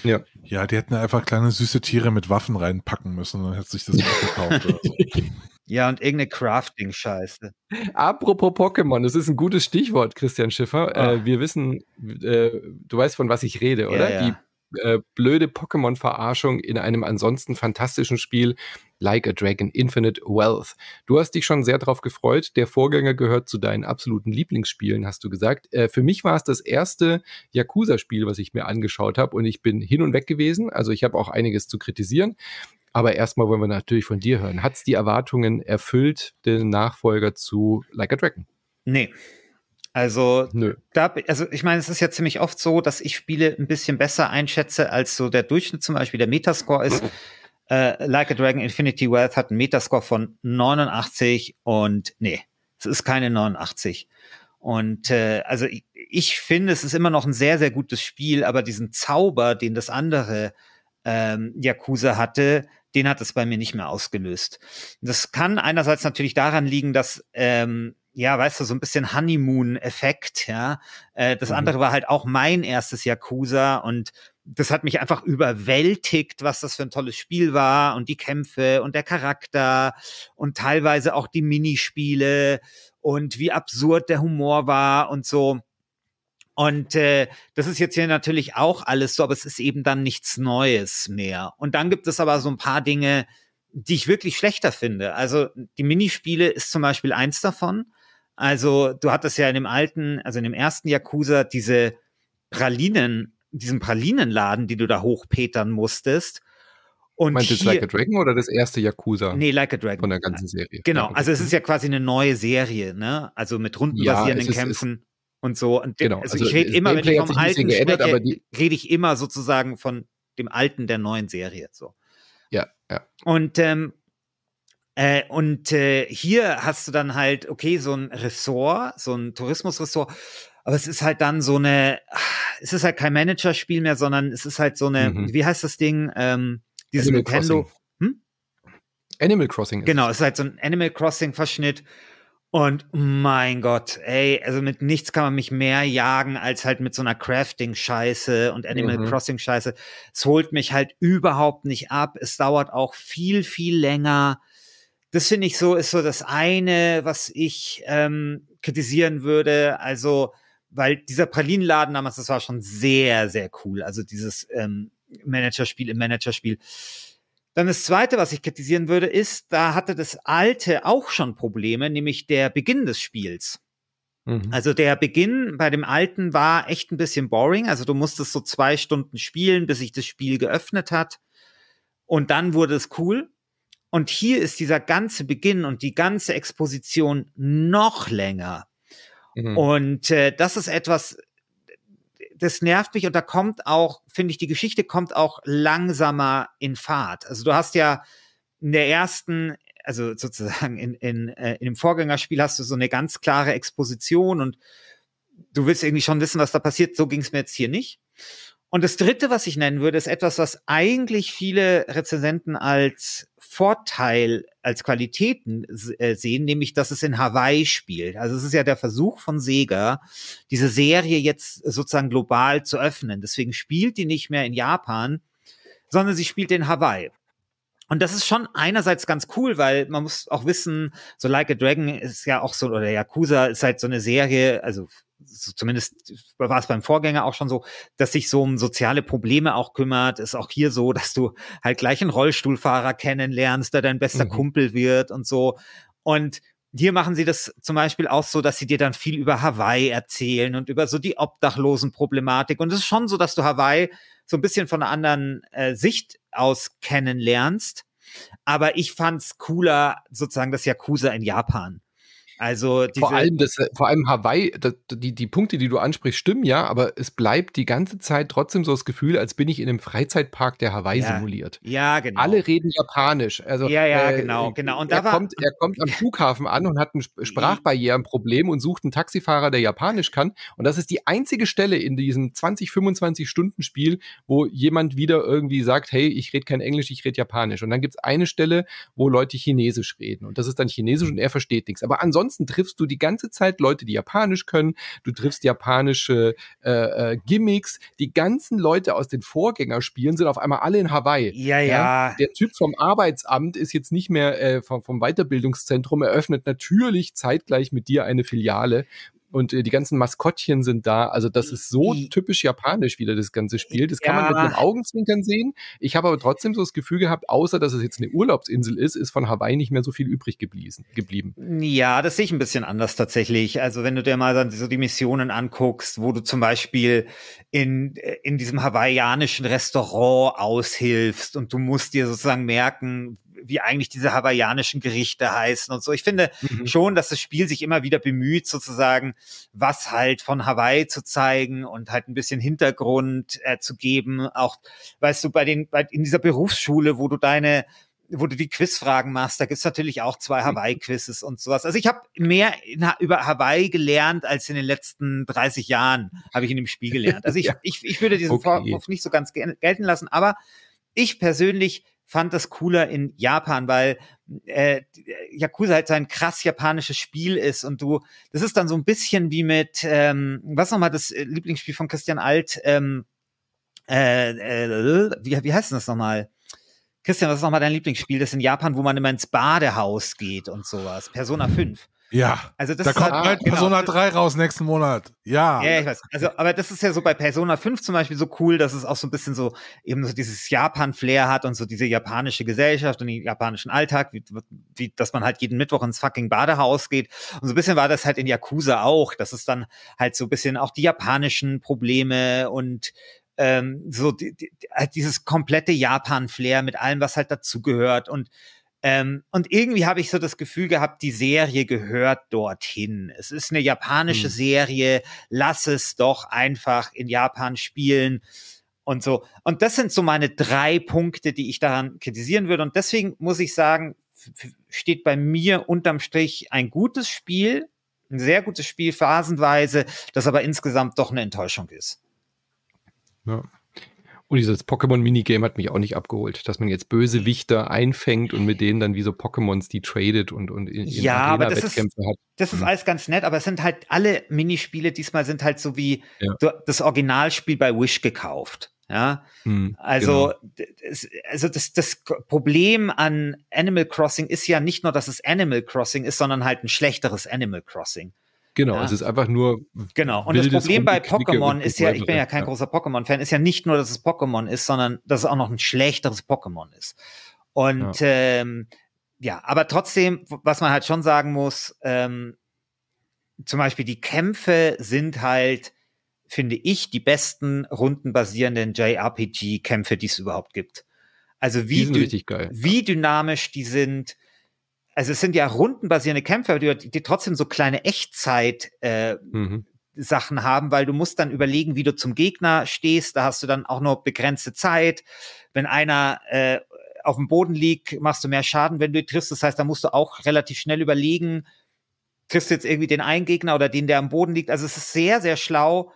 Ja. Ja, die hätten einfach kleine süße Tiere mit Waffen reinpacken müssen, dann hätte sich das gekauft. Oder so. Ja, und irgendeine Crafting-Scheiße. Apropos Pokémon, das ist ein gutes Stichwort, Christian Schiffer. Äh, wir wissen, äh, du weißt, von was ich rede, oder? Ja, ja. Die äh, blöde Pokémon-Verarschung in einem ansonsten fantastischen Spiel Like a Dragon Infinite Wealth. Du hast dich schon sehr darauf gefreut. Der Vorgänger gehört zu deinen absoluten Lieblingsspielen, hast du gesagt. Äh, für mich war es das erste Yakuza-Spiel, was ich mir angeschaut habe und ich bin hin und weg gewesen. Also ich habe auch einiges zu kritisieren. Aber erstmal wollen wir natürlich von dir hören. Hat es die Erwartungen erfüllt, den Nachfolger zu Like a Dragon? Nee. Also, Nö. Da, also ich meine, es ist ja ziemlich oft so, dass ich Spiele ein bisschen besser einschätze, als so der Durchschnitt zum Beispiel der Metascore ist. äh, like a Dragon Infinity Wealth hat einen Metascore von 89 und nee, es ist keine 89. Und äh, also ich, ich finde, es ist immer noch ein sehr, sehr gutes Spiel, aber diesen Zauber, den das andere ähm, Yakuza hatte, den hat es bei mir nicht mehr ausgelöst. Das kann einerseits natürlich daran liegen, dass ähm, ja, weißt du, so ein bisschen Honeymoon-Effekt, ja. Äh, das mhm. andere war halt auch mein erstes Yakuza und das hat mich einfach überwältigt, was das für ein tolles Spiel war und die Kämpfe und der Charakter und teilweise auch die Minispiele und wie absurd der Humor war und so. Und äh, das ist jetzt hier natürlich auch alles so, aber es ist eben dann nichts Neues mehr. Und dann gibt es aber so ein paar Dinge, die ich wirklich schlechter finde. Also die Minispiele ist zum Beispiel eins davon. Also du hattest ja in dem alten, also in dem ersten Yakuza diese Pralinen, diesen Pralinenladen, die du da hochpetern musstest. Und Meinst du jetzt Like a Dragon oder das erste Yakuza? Nee, Like a Dragon. Von der ganzen Serie. Genau, also es ist ja quasi eine neue Serie, ne? Also mit rundenbasierenden ja, Kämpfen und so. Und genau, also, also ich rede immer, wenn ich vom alten geändert, spreche, rede ich immer sozusagen von dem alten der neuen Serie. So. Ja, ja. Und ähm, äh, und äh, hier hast du dann halt, okay, so ein Ressort, so ein Tourismusressort, aber es ist halt dann so eine, es ist halt kein Managerspiel mehr, sondern es ist halt so eine, mhm. wie heißt das Ding? Ähm, dieses Animal Nintendo. Crossing. Hm? Animal Crossing. Genau, es ist halt so ein Animal Crossing-Verschnitt. Und mein Gott, ey, also mit nichts kann man mich mehr jagen als halt mit so einer Crafting-Scheiße und Animal mhm. Crossing-Scheiße. Es holt mich halt überhaupt nicht ab. Es dauert auch viel, viel länger das finde ich so, ist so das eine, was ich ähm, kritisieren würde. Also, weil dieser Pralinenladen damals, das war schon sehr, sehr cool. Also dieses ähm, Managerspiel im Managerspiel. Dann das zweite, was ich kritisieren würde, ist, da hatte das alte auch schon Probleme, nämlich der Beginn des Spiels. Mhm. Also der Beginn bei dem alten war echt ein bisschen boring. Also du musstest so zwei Stunden spielen, bis sich das Spiel geöffnet hat. Und dann wurde es cool. Und hier ist dieser ganze Beginn und die ganze Exposition noch länger. Mhm. Und äh, das ist etwas, das nervt mich und da kommt auch, finde ich, die Geschichte kommt auch langsamer in Fahrt. Also du hast ja in der ersten, also sozusagen in, in, äh, in dem Vorgängerspiel hast du so eine ganz klare Exposition und du willst irgendwie schon wissen, was da passiert. So ging es mir jetzt hier nicht. Und das Dritte, was ich nennen würde, ist etwas, was eigentlich viele Rezensenten als Vorteil, als Qualitäten äh, sehen, nämlich, dass es in Hawaii spielt. Also es ist ja der Versuch von Sega, diese Serie jetzt sozusagen global zu öffnen. Deswegen spielt die nicht mehr in Japan, sondern sie spielt in Hawaii. Und das ist schon einerseits ganz cool, weil man muss auch wissen, so Like a Dragon ist ja auch so, oder Yakuza ist halt so eine Serie, also so zumindest war es beim Vorgänger auch schon so, dass sich so um soziale Probleme auch kümmert. Ist auch hier so, dass du halt gleich einen Rollstuhlfahrer kennenlernst, der dein bester mhm. Kumpel wird und so. Und hier machen sie das zum Beispiel auch so, dass sie dir dann viel über Hawaii erzählen und über so die Obdachlosenproblematik. Und es ist schon so, dass du Hawaii so ein bisschen von einer anderen äh, Sicht aus kennenlernst. Aber ich fand's cooler, sozusagen das Yakuza in Japan. Also vor allem das, äh, vor allem Hawaii, das, die, die Punkte, die du ansprichst, stimmen ja, aber es bleibt die ganze Zeit trotzdem so das Gefühl, als bin ich in einem Freizeitpark, der Hawaii ja. simuliert. Ja, genau. Alle reden Japanisch. Also, ja, ja, äh, genau, genau. Und er, kommt, er kommt am Flughafen an und hat ein Sprachbarrierenproblem und sucht einen Taxifahrer, der Japanisch kann. Und das ist die einzige Stelle in diesem 20, 25 Stunden Spiel, wo jemand wieder irgendwie sagt, hey, ich rede kein Englisch, ich rede Japanisch. Und dann gibt es eine Stelle, wo Leute Chinesisch reden. Und das ist dann Chinesisch und er versteht nichts. Aber ansonsten ansonsten triffst du die ganze Zeit Leute, die Japanisch können. Du triffst japanische äh, äh, Gimmicks. Die ganzen Leute aus den Vorgängerspielen sind auf einmal alle in Hawaii. Ja, ja. ja? Der Typ vom Arbeitsamt ist jetzt nicht mehr äh, vom, vom Weiterbildungszentrum, eröffnet natürlich zeitgleich mit dir eine Filiale und äh, die ganzen Maskottchen sind da. Also das ist so typisch japanisch wieder das ganze Spiel. Das kann ja. man mit einem Augenzwinkern sehen. Ich habe aber trotzdem so das Gefühl gehabt, außer dass es jetzt eine Urlaubsinsel ist, ist von Hawaii nicht mehr so viel übrig geblieben. Ja, das sehe ich ein bisschen anders tatsächlich. Also wenn du dir mal so die Missionen anguckst, wo du zum Beispiel in, äh, in diesem hawaiianischen Restaurant aushilfst und du musst dir sozusagen merken, wie eigentlich diese hawaiianischen Gerichte heißen und so. Ich finde mhm. schon, dass das Spiel sich immer wieder bemüht, sozusagen, was halt von Hawaii zu zeigen und halt ein bisschen Hintergrund äh, zu geben. Auch, weißt du, bei den, bei, in dieser Berufsschule, wo du deine wo du die Quizfragen machst, da gibt's natürlich auch zwei mhm. Hawaii-Quizzes und sowas. Also ich habe mehr in, über Hawaii gelernt als in den letzten 30 Jahren, habe ich in dem Spiel gelernt. Also ich, ja. ich, ich würde diesen okay. Vorwurf nicht so ganz gelten lassen, aber ich persönlich fand das cooler in Japan, weil äh, Yakuza halt so ein krass japanisches Spiel ist und du, das ist dann so ein bisschen wie mit, ähm, was nochmal das äh, Lieblingsspiel von Christian Alt, ähm, äh, äh, wie, wie heißt denn das nochmal? Christian, was ist nochmal dein Lieblingsspiel? Das ist in Japan, wo man immer ins Badehaus geht und sowas. Persona 5. Ja. Also das da kommt halt, genau, Persona 3 raus nächsten Monat. Ja. Ja, ich weiß. Also, aber das ist ja so bei Persona 5 zum Beispiel so cool, dass es auch so ein bisschen so eben so dieses Japan-Flair hat und so diese japanische Gesellschaft und den japanischen Alltag, wie, wie, dass man halt jeden Mittwoch ins fucking Badehaus geht. Und so ein bisschen war das halt in Yakuza auch, dass es dann halt so ein bisschen auch die japanischen Probleme und ähm, so die, die, halt dieses komplette Japan-Flair mit allem, was halt dazugehört und ähm, und irgendwie habe ich so das Gefühl gehabt, die Serie gehört dorthin. Es ist eine japanische hm. Serie, lass es doch einfach in Japan spielen und so. Und das sind so meine drei Punkte, die ich daran kritisieren würde. Und deswegen muss ich sagen, steht bei mir unterm Strich ein gutes Spiel, ein sehr gutes Spiel phasenweise, das aber insgesamt doch eine Enttäuschung ist. Ja. Und dieses Pokémon-Minigame hat mich auch nicht abgeholt, dass man jetzt böse Wichter einfängt und mit denen dann wie so Pokémons die tradet und, und in, in ja, aber das ist, hat. Das ist hm. alles ganz nett, aber es sind halt alle Minispiele diesmal sind halt so wie ja. das Originalspiel bei Wish gekauft. Ja, hm, also, genau. das, also das, das Problem an Animal Crossing ist ja nicht nur, dass es Animal Crossing ist, sondern halt ein schlechteres Animal Crossing. Genau, ja. es ist einfach nur. Genau. Und das Problem bei Pokémon ist ja, ich bin ja kein ja. großer Pokémon-Fan, ist ja nicht nur, dass es Pokémon ist, sondern dass es auch noch ein schlechteres Pokémon ist. Und ja. Ähm, ja, aber trotzdem, was man halt schon sagen muss, ähm, zum Beispiel die Kämpfe sind halt, finde ich, die besten rundenbasierenden JRPG-Kämpfe, die es überhaupt gibt. Also wie, wie dynamisch die sind, also es sind ja rundenbasierende Kämpfe, die, die trotzdem so kleine Echtzeit äh, mhm. Sachen haben, weil du musst dann überlegen, wie du zum Gegner stehst. Da hast du dann auch nur begrenzte Zeit. Wenn einer äh, auf dem Boden liegt, machst du mehr Schaden, wenn du triffst. Das heißt, da musst du auch relativ schnell überlegen, triffst du jetzt irgendwie den einen Gegner oder den, der am Boden liegt. Also es ist sehr, sehr schlau,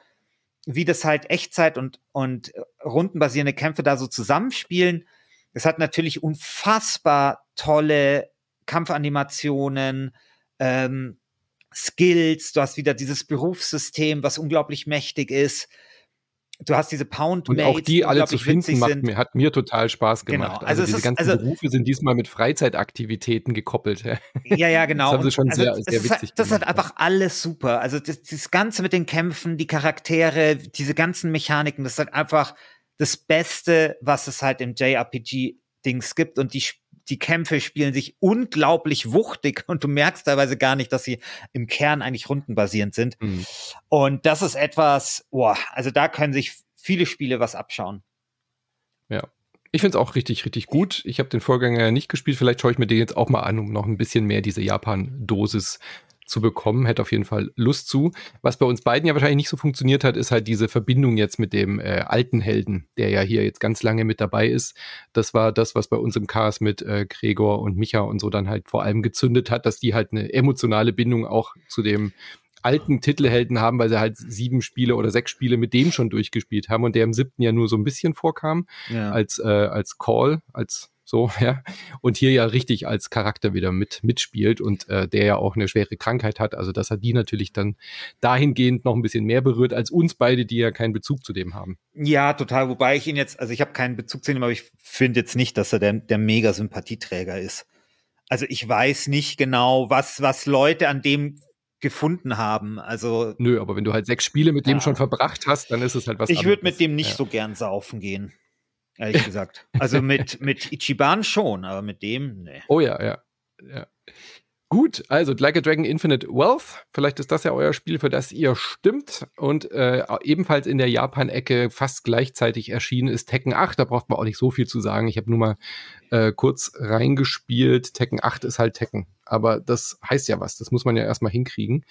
wie das halt Echtzeit und, und rundenbasierende Kämpfe da so zusammenspielen. Es hat natürlich unfassbar tolle Kampfanimationen, ähm, Skills, du hast wieder dieses Berufssystem, was unglaublich mächtig ist. Du hast diese Pound Und auch die alle zu finden macht mir, hat mir total Spaß genau. gemacht. Genau. Also, also diese ist, ganzen also, Berufe sind diesmal mit Freizeitaktivitäten gekoppelt. Ja, ja, genau. Das haben sie schon also, sehr, sehr witzig halt, Das ist einfach alles super. Also das, das Ganze mit den Kämpfen, die Charaktere, diese ganzen Mechaniken, das ist halt einfach das Beste, was es halt im JRPG-Dings gibt. Und die die Kämpfe spielen sich unglaublich wuchtig und du merkst teilweise gar nicht, dass sie im Kern eigentlich rundenbasierend sind. Mhm. Und das ist etwas, boah, also da können sich viele Spiele was abschauen. Ja. Ich finde es auch richtig, richtig gut. Ich habe den Vorgänger ja nicht gespielt. Vielleicht schaue ich mir den jetzt auch mal an, um noch ein bisschen mehr diese Japan-Dosis zu bekommen. Hätte auf jeden Fall Lust zu. Was bei uns beiden ja wahrscheinlich nicht so funktioniert hat, ist halt diese Verbindung jetzt mit dem äh, alten Helden, der ja hier jetzt ganz lange mit dabei ist. Das war das, was bei uns im Cast mit äh, Gregor und Micha und so dann halt vor allem gezündet hat, dass die halt eine emotionale Bindung auch zu dem alten Titelhelden haben, weil sie halt sieben Spiele oder sechs Spiele mit dem schon durchgespielt haben und der im siebten ja nur so ein bisschen vorkam ja. als, äh, als Call, als so, ja. Und hier ja richtig als Charakter wieder mit mitspielt und äh, der ja auch eine schwere Krankheit hat. Also das hat die natürlich dann dahingehend noch ein bisschen mehr berührt als uns beide, die ja keinen Bezug zu dem haben. Ja, total. Wobei ich ihn jetzt, also ich habe keinen Bezug zu ihm, aber ich finde jetzt nicht, dass er der, der mega Sympathieträger ist. Also ich weiß nicht genau, was, was Leute an dem gefunden haben. Also nö, aber wenn du halt sechs Spiele mit ja. dem schon verbracht hast, dann ist es halt was. Ich würde mit dem nicht ja. so gern saufen gehen ehrlich gesagt. Also mit, mit Ichiban schon, aber mit dem, nee. Oh ja, ja. ja. Gut, also Like a Dragon Infinite Wealth. Vielleicht ist das ja euer Spiel, für das ihr stimmt. Und äh, ebenfalls in der Japan-Ecke fast gleichzeitig erschienen ist Tekken 8. Da braucht man auch nicht so viel zu sagen. Ich habe nur mal äh, kurz reingespielt. Tekken 8 ist halt Tekken. Aber das heißt ja was. Das muss man ja erstmal hinkriegen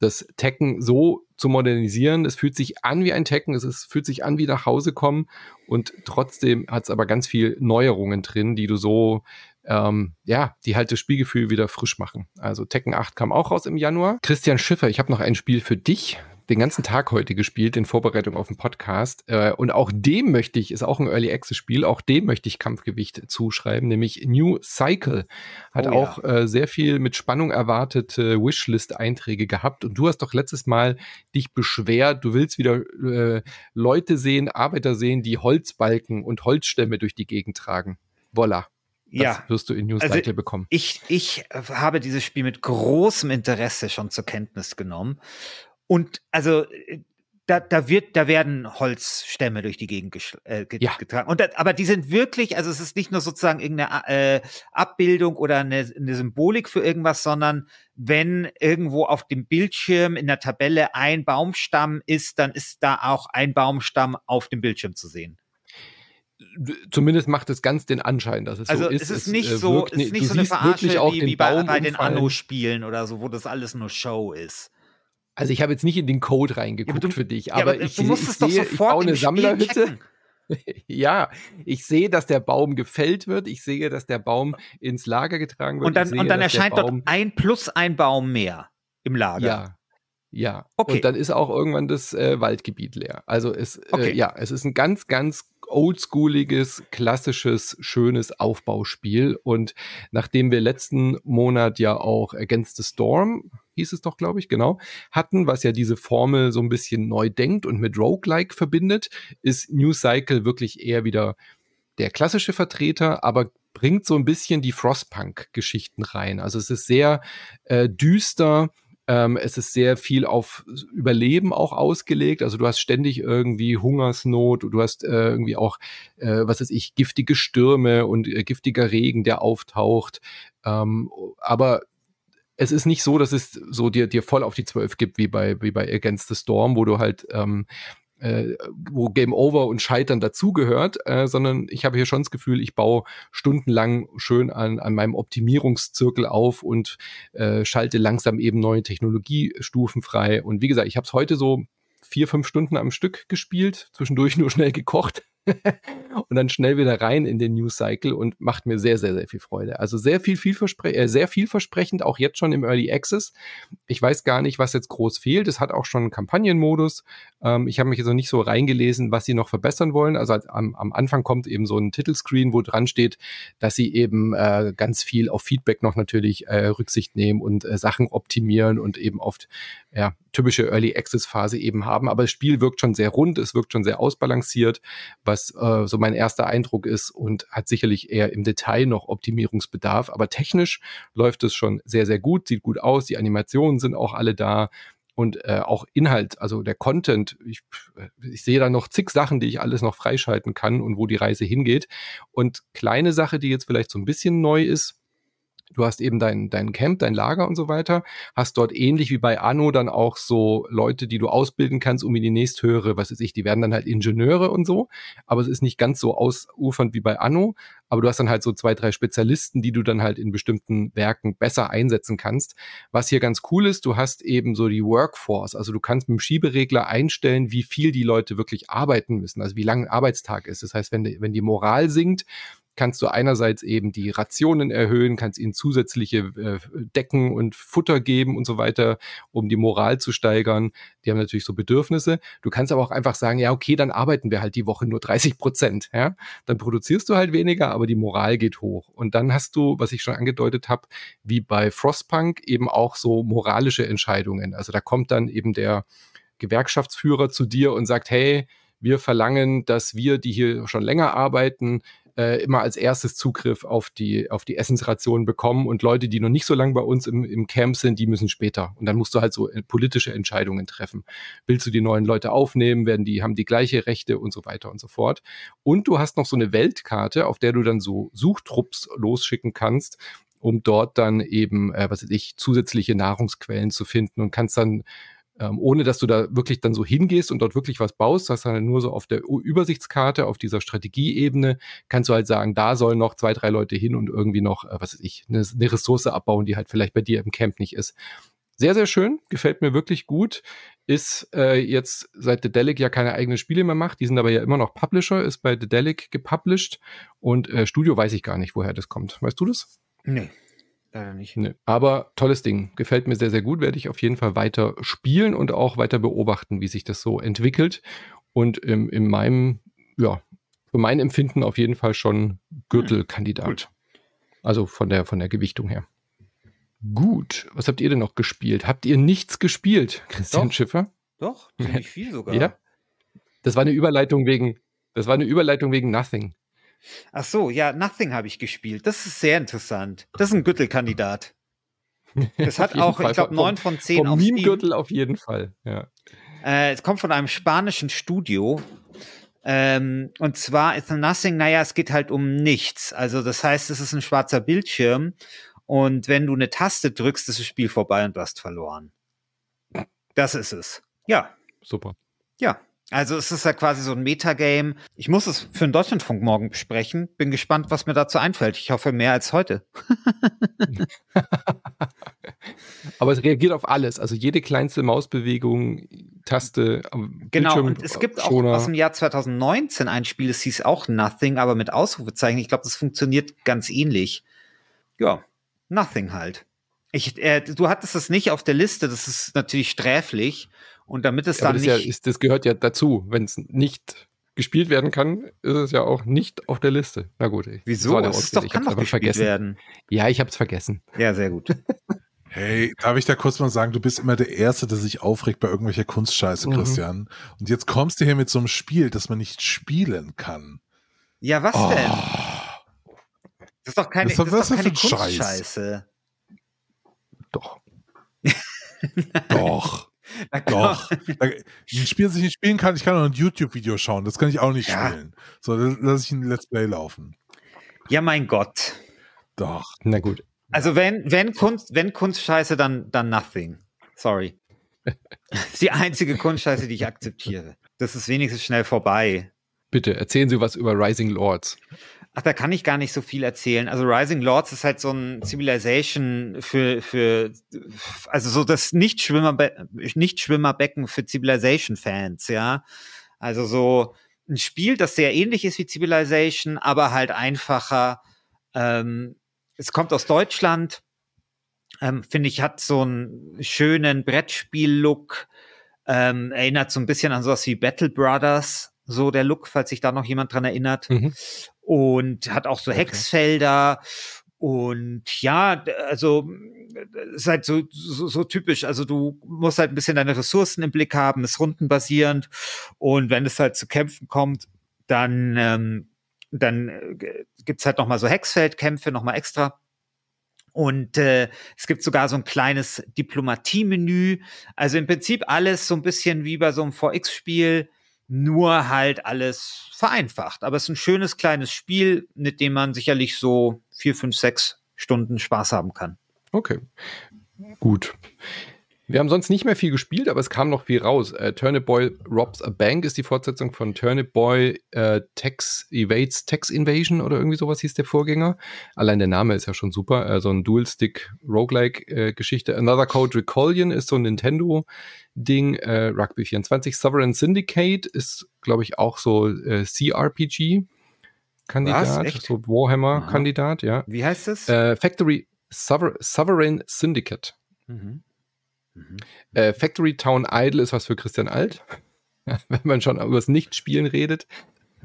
das Tekken so zu modernisieren. Es fühlt sich an wie ein Tekken, es ist, fühlt sich an wie nach Hause kommen und trotzdem hat es aber ganz viel Neuerungen drin, die du so, ähm, ja, die halt das Spielgefühl wieder frisch machen. Also Tekken 8 kam auch raus im Januar. Christian Schiffer, ich habe noch ein Spiel für dich den ganzen Tag heute gespielt in Vorbereitung auf den Podcast. Äh, und auch dem möchte ich, ist auch ein Early Access Spiel, auch dem möchte ich Kampfgewicht zuschreiben, nämlich New Cycle. Hat oh, auch ja. äh, sehr viel mit Spannung erwartete Wishlist-Einträge gehabt. Und du hast doch letztes Mal dich beschwert, du willst wieder äh, Leute sehen, Arbeiter sehen, die Holzbalken und Holzstämme durch die Gegend tragen. Voila. Das ja. wirst du in New also Cycle bekommen. Ich, ich habe dieses Spiel mit großem Interesse schon zur Kenntnis genommen und also äh, da, da wird, da werden Holzstämme durch die Gegend äh, ja. getragen. Und da, aber die sind wirklich, also es ist nicht nur sozusagen irgendeine äh, Abbildung oder eine, eine Symbolik für irgendwas, sondern wenn irgendwo auf dem Bildschirm in der Tabelle ein Baumstamm ist, dann ist da auch ein Baumstamm auf dem Bildschirm zu sehen zumindest macht es ganz den Anschein, dass es also so ist. Es ist nicht es, so, wirkt, es ist nicht so eine Verarsche wie, wie bei, bei den Anno-Spielen oder so, wo das alles nur Show ist. Also ich habe jetzt nicht in den Code reingeguckt ja, du, für dich, aber, ja, aber ich, du musst ich, es sehe, ich baue eine Sammlerhütte. ja, ich sehe, dass der Baum gefällt wird. Ich sehe, dass der Baum ins Lager getragen wird. Und dann, sehe, und dann erscheint dort ein plus ein Baum mehr im Lager. Ja. Ja, okay. und dann ist auch irgendwann das äh, Waldgebiet leer. Also es, äh, okay. äh, ja, es ist ein ganz, ganz oldschooliges, klassisches, schönes Aufbauspiel. Und nachdem wir letzten Monat ja auch Against the Storm hieß es doch, glaube ich, genau, hatten, was ja diese Formel so ein bisschen neu denkt und mit Roguelike verbindet, ist New Cycle wirklich eher wieder der klassische Vertreter, aber bringt so ein bisschen die Frostpunk-Geschichten rein. Also es ist sehr äh, düster, ähm, es ist sehr viel auf Überleben auch ausgelegt. Also du hast ständig irgendwie Hungersnot, du hast äh, irgendwie auch, äh, was weiß ich, giftige Stürme und äh, giftiger Regen, der auftaucht. Ähm, aber es ist nicht so, dass es so dir, dir voll auf die Zwölf gibt, wie bei, wie bei Against the Storm, wo du halt ähm, äh, wo Game Over und Scheitern dazugehört, äh, sondern ich habe hier schon das Gefühl, ich baue stundenlang schön an, an meinem Optimierungszirkel auf und äh, schalte langsam eben neue Technologiestufen frei. Und wie gesagt, ich habe es heute so vier, fünf Stunden am Stück gespielt, zwischendurch nur schnell gekocht und dann schnell wieder rein in den News Cycle und macht mir sehr, sehr, sehr viel Freude. Also sehr viel, vielverspre äh, sehr vielversprechend, auch jetzt schon im Early Access. Ich weiß gar nicht, was jetzt groß fehlt. Es hat auch schon einen Kampagnenmodus. Ähm, ich habe mich jetzt noch nicht so reingelesen, was sie noch verbessern wollen. Also am, am Anfang kommt eben so ein Titelscreen, wo dran steht, dass sie eben äh, ganz viel auf Feedback noch natürlich äh, Rücksicht nehmen und äh, Sachen optimieren und eben oft ja, typische Early Access Phase eben haben. Aber das Spiel wirkt schon sehr rund, es wirkt schon sehr ausbalanciert, was äh, so mein erster Eindruck ist und hat sicherlich eher im Detail noch Optimierungsbedarf. Aber technisch läuft es schon sehr, sehr gut, sieht gut aus, die Animationen sind auch alle da und äh, auch Inhalt, also der Content. Ich, ich sehe da noch zig Sachen, die ich alles noch freischalten kann und wo die Reise hingeht. Und kleine Sache, die jetzt vielleicht so ein bisschen neu ist, Du hast eben dein, dein Camp, dein Lager und so weiter. Hast dort ähnlich wie bei Anno dann auch so Leute, die du ausbilden kannst, um in die nächsthöhere, was weiß ich, die werden dann halt Ingenieure und so. Aber es ist nicht ganz so ausufernd wie bei Anno. Aber du hast dann halt so zwei, drei Spezialisten, die du dann halt in bestimmten Werken besser einsetzen kannst. Was hier ganz cool ist, du hast eben so die Workforce. Also du kannst mit dem Schieberegler einstellen, wie viel die Leute wirklich arbeiten müssen. Also wie lang ein Arbeitstag ist. Das heißt, wenn, die, wenn die Moral sinkt, kannst du einerseits eben die Rationen erhöhen, kannst ihnen zusätzliche äh, Decken und Futter geben und so weiter, um die Moral zu steigern. Die haben natürlich so Bedürfnisse. Du kannst aber auch einfach sagen, ja, okay, dann arbeiten wir halt die Woche nur 30 Prozent. Ja? Dann produzierst du halt weniger, aber die Moral geht hoch. Und dann hast du, was ich schon angedeutet habe, wie bei Frostpunk eben auch so moralische Entscheidungen. Also da kommt dann eben der Gewerkschaftsführer zu dir und sagt, hey, wir verlangen, dass wir, die hier schon länger arbeiten, äh, immer als erstes Zugriff auf die, auf die Essensrationen bekommen und Leute, die noch nicht so lange bei uns im, im Camp sind, die müssen später. Und dann musst du halt so äh, politische Entscheidungen treffen. Willst du die neuen Leute aufnehmen? Werden die, haben die gleiche Rechte und so weiter und so fort. Und du hast noch so eine Weltkarte, auf der du dann so Suchtrupps losschicken kannst, um dort dann eben, äh, was weiß ich, zusätzliche Nahrungsquellen zu finden und kannst dann ähm, ohne dass du da wirklich dann so hingehst und dort wirklich was baust, du dann nur so auf der Übersichtskarte, auf dieser Strategieebene, kannst du halt sagen, da sollen noch zwei, drei Leute hin und irgendwie noch, äh, was weiß ich, eine, eine Ressource abbauen, die halt vielleicht bei dir im Camp nicht ist. Sehr, sehr schön, gefällt mir wirklich gut. Ist äh, jetzt seit The Delic ja keine eigenen Spiele mehr macht, die sind aber ja immer noch Publisher, ist bei The Delic gepublished und äh, Studio weiß ich gar nicht, woher das kommt. Weißt du das? Nee. Leider nicht. Nee. Aber tolles Ding. Gefällt mir sehr, sehr gut. Werde ich auf jeden Fall weiter spielen und auch weiter beobachten, wie sich das so entwickelt. Und im, in meinem, ja, für mein Empfinden auf jeden Fall schon Gürtelkandidat. Also von der, von der Gewichtung her. Gut. Was habt ihr denn noch gespielt? Habt ihr nichts gespielt, Christian Doch. Schiffer? Doch, ziemlich viel sogar. Ja. Das war eine Überleitung wegen, das war eine Überleitung wegen Nothing. Ach so, ja, Nothing habe ich gespielt. Das ist sehr interessant. Das ist ein Gürtelkandidat. Das hat auch, ich glaube, 9 von 10 vom auf Meme-Gürtel auf jeden Fall, ja. Äh, es kommt von einem spanischen Studio. Ähm, und zwar ist Nothing, naja, es geht halt um nichts. Also das heißt, es ist ein schwarzer Bildschirm und wenn du eine Taste drückst, ist das Spiel vorbei und du hast verloren. Das ist es. Ja. Super. Ja. Also es ist ja quasi so ein Metagame. Ich muss es für den Deutschlandfunk morgen besprechen. Bin gespannt, was mir dazu einfällt. Ich hoffe mehr als heute. Aber es reagiert auf alles. Also jede kleinste Mausbewegung, Taste, am Genau, Bildschirm, und es gibt auch Schoner. aus dem Jahr 2019 ein Spiel, das hieß auch Nothing, aber mit Ausrufezeichen. Ich glaube, das funktioniert ganz ähnlich. Ja, Nothing halt. Ich, äh, du hattest es nicht auf der Liste, das ist natürlich sträflich. Und damit es Ja, aber dann das, ist nicht. ja, ist, das gehört ja dazu. Wenn es nicht gespielt werden kann, ist es ja auch nicht auf der Liste. Na gut. ich- das Wieso? Es ist doch, kann hab's doch einfach gespielt vergessen. werden. Ja, ich habe es vergessen. Ja, sehr gut. Hey, darf ich da kurz mal sagen, du bist immer der Erste, der sich aufregt bei irgendwelcher Kunstscheiße, Mhm. Christian. Und jetzt kommst du hier mit so einem Spiel, das man nicht spielen kann. Ja, was Oh, denn? Das ist doch keine, Was ist doch- das was ist doch keine das ein Scheiß? Kunstscheiße. Doch. doch. doch. Da- Ein Spiel, das ich nicht spielen kann, ich kann auch ein YouTube-Video schauen. Das kann ich auch nicht Ja. spielen. So, dann lasse ich ein Let's Play laufen. Ja, mein Gott. Doch. Na gut. Also wenn, wenn Kunst, wenn Kunstscheiße, dann, dann nothing. Sorry. Das ist die einzige Kunstscheiße, die ich akzeptiere. Das ist wenigstens schnell vorbei. Bitte erzählen Sie was über Rising Lords. Ach, da kann ich gar nicht so viel erzählen. Also Rising Lords ist halt so ein Civilization für, für also so das Nichtschwimmerbe Nichtschwimmerbecken für Civilization-Fans, ja. Also so ein Spiel, das sehr ähnlich ist wie Civilization, aber halt einfacher. Ähm, es kommt aus Deutschland, ähm, finde ich, hat so einen schönen Brettspiel-Look, ähm, erinnert so ein bisschen an sowas wie Battle Brothers, so der Look, falls sich da noch jemand dran erinnert Mhm. Und hat auch so Okay. Hexfelder und ja, also äh, ist halt so, so, so typisch. Also du musst halt ein bisschen deine Ressourcen im Blick haben, ist rundenbasierend und wenn es halt zu Kämpfen kommt, dann ähm, dann äh, gibt's halt noch mal so Hexfeldkämpfe noch mal extra. Und äh, es gibt sogar so ein kleines Diplomatie-Menü. Also im Prinzip alles so ein bisschen wie bei so einem 4X-Spiel, nur halt alles vereinfacht. Aber es ist ein schönes kleines Spiel, mit dem man sicherlich so vier, fünf, sechs Stunden Spaß haben kann. Okay, gut. Wir haben sonst nicht mehr viel gespielt, aber es kam noch viel raus. Äh, Turnip Boy Robs a Bank ist die Fortsetzung von Turnip Boy äh, Tex Evades Tex Invasion oder irgendwie sowas hieß der Vorgänger. Allein der Name ist ja schon super. Äh, so ein Dual-Stick Roguelike-Geschichte. Another Code Recallion ist so ein Nintendo-Ding. Äh, Rugby 24. Sovereign Syndicate ist, glaube ich, auch so äh, CRPG. Kandidat, so Warhammer-Kandidat, ja. Wie heißt es? Äh, Factory Sover Sovereign Syndicate. Mhm. Mhm. Äh, Factory Town Idle ist was für Christian Alt, wenn man schon über das Nichtspielen redet.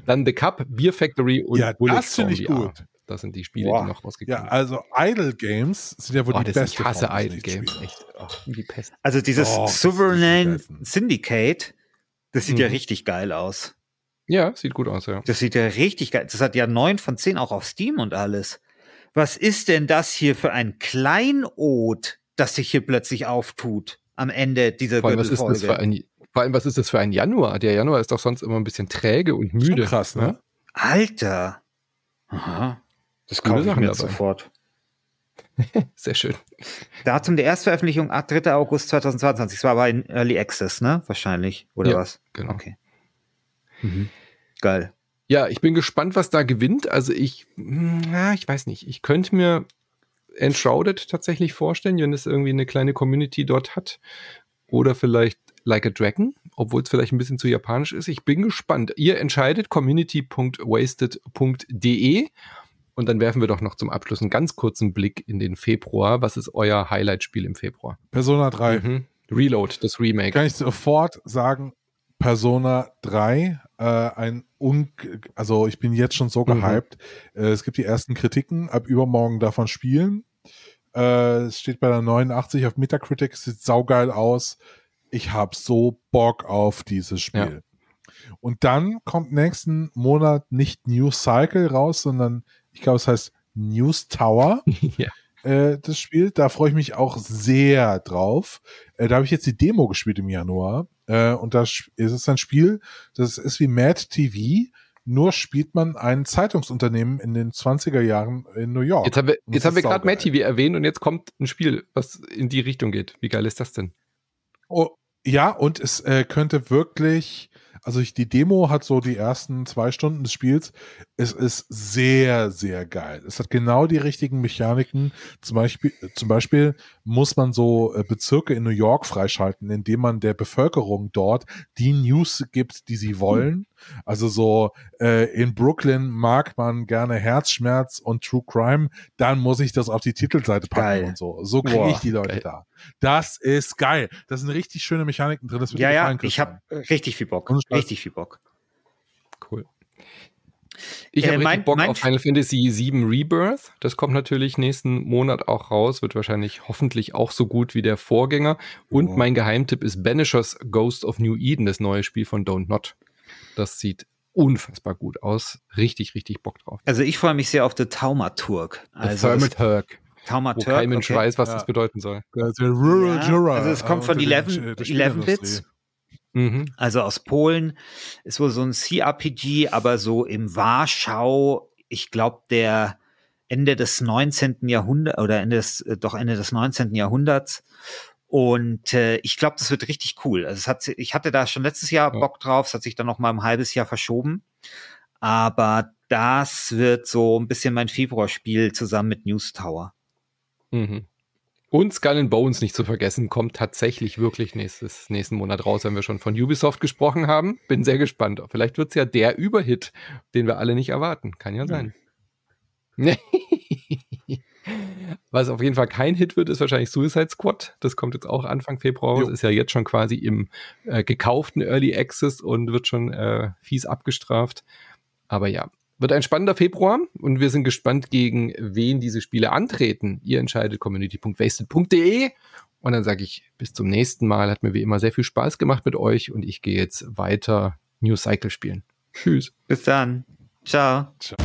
Dann The Cup, Beer Factory und ja, Bullet das finde ich gut. Das sind die Spiele, Boah. die noch rausgekommen sind. Ja, also Idle Games sind ja wohl oh, die besten. Ich hasse Idle Games. Echt. Oh, die Pest. Also dieses oh, Sovereign Syndicate, das sieht mhm. ja richtig geil aus. Ja, sieht gut aus, ja. Das sieht ja richtig geil. Das hat ja neun von zehn auch auf Steam und alles. Was ist denn das hier für ein Kleinod, das sich hier plötzlich auftut am Ende dieser vor allem, was ist das für ein, Vor allem, was ist das für ein Januar? Der Januar ist doch sonst immer ein bisschen träge und müde. Schon krass, ne? Alter. Aha. Das kaufe ich mir sofort. Sehr schön. Datum der Erstveröffentlichung 3. August 2022. Das war aber in Early Access, ne? Wahrscheinlich. Oder ja, was? Genau. Okay. Mhm. Geil. Ja, ich bin gespannt, was da gewinnt. Also ich, na, hm, ich weiß nicht. Ich könnte mir Enshrouded tatsächlich vorstellen, wenn es irgendwie eine kleine Community dort hat. Oder vielleicht Like a Dragon, obwohl es vielleicht ein bisschen zu japanisch ist. Ich bin gespannt. Ihr entscheidet community.wasted.de und dann werfen wir doch noch zum Abschluss einen ganz kurzen Blick in den Februar. Was ist euer Highlight-Spiel im Februar? Persona 3. Mhm. Reload, das Remake. Kann ich sofort sagen, Persona 3, äh, ein Un also ich bin jetzt schon so mhm. gehypt. Mhm. Äh, es gibt die ersten Kritiken, ab übermorgen davon spielen. Äh, es steht bei der 89 auf Metacritic, sieht saugeil aus. Ich habe so Bock auf dieses Spiel. Ja. Und dann kommt nächsten Monat nicht News Cycle raus, sondern ich glaube, es heißt News Tower. ja äh, das Spiel. Da freue ich mich auch sehr drauf. Äh, da habe ich jetzt die Demo gespielt im Januar. Äh, und da ist es ein Spiel, das ist wie Mad TV, nur spielt man ein Zeitungsunternehmen in den 20er Jahren in New York. Jetzt haben wir, jetzt haben wir gerade Mad TV erwähnt und jetzt kommt ein Spiel, was in die Richtung geht. Wie geil ist das denn? Oh, ja, und es äh, könnte wirklich also ich, die Demo hat so die ersten zwei Stunden des Spiels. Es ist sehr, sehr geil. Es hat genau die richtigen Mechaniken. Zum Beispiel, zum Beispiel muss man so äh, Bezirke in New York freischalten, indem man der Bevölkerung dort die News gibt, die sie wollen. Also so äh, in Brooklyn mag man gerne Herzschmerz und True Crime, dann muss ich das auf die Titelseite packen geil. und so. So kriege ich die Leute geil. da. Das ist geil. Das sind richtig schöne Mechaniken drin. Das ja, ja, ich habe richtig viel Bock. Richtig viel Bock. Cool. Ich äh, habe Bock auf Final Fantasy VII Rebirth. Das kommt natürlich nächsten Monat auch raus. Wird wahrscheinlich hoffentlich auch so gut wie der Vorgänger. Und oh. mein Geheimtipp ist Banishers Ghost of New Eden, das neue Spiel von Don't Not. Das sieht unfassbar gut aus. Richtig, richtig Bock drauf. Also ich freue mich sehr auf The Taumaturg. Also Thermaturg. Taumaturg. Wo kein Mensch okay. weiß, was ja. das bedeuten soll. Ja, also es kommt von 11, 11 Bits. Mhm. Also aus Polen. Ist wohl so ein CRPG, aber so im Warschau, ich glaube, der Ende des 19. Jahrhunderts oder Ende des, äh, doch Ende des 19. Jahrhunderts. Und äh, ich glaube, das wird richtig cool. Also es hat, ich hatte da schon letztes Jahr ja. Bock drauf, es hat sich dann noch mal ein halbes Jahr verschoben. Aber das wird so ein bisschen mein Februarspiel zusammen mit News Tower. Mhm. Und Skull and Bones nicht zu vergessen, kommt tatsächlich wirklich nächstes, nächsten Monat raus, wenn wir schon von Ubisoft gesprochen haben. Bin sehr gespannt. Vielleicht wird es ja der Überhit, den wir alle nicht erwarten. Kann ja sein. Mhm. Was auf jeden Fall kein Hit wird, ist wahrscheinlich Suicide Squad. Das kommt jetzt auch Anfang Februar raus. Ist ja jetzt schon quasi im äh, gekauften Early Access und wird schon äh, fies abgestraft. Aber ja, wird ein spannender Februar und wir sind gespannt, gegen wen diese Spiele antreten. Ihr entscheidet community.wasted.de und dann sage ich bis zum nächsten Mal. Hat mir wie immer sehr viel Spaß gemacht mit euch und ich gehe jetzt weiter New Cycle spielen. Tschüss. Bis dann. Ciao. Ciao.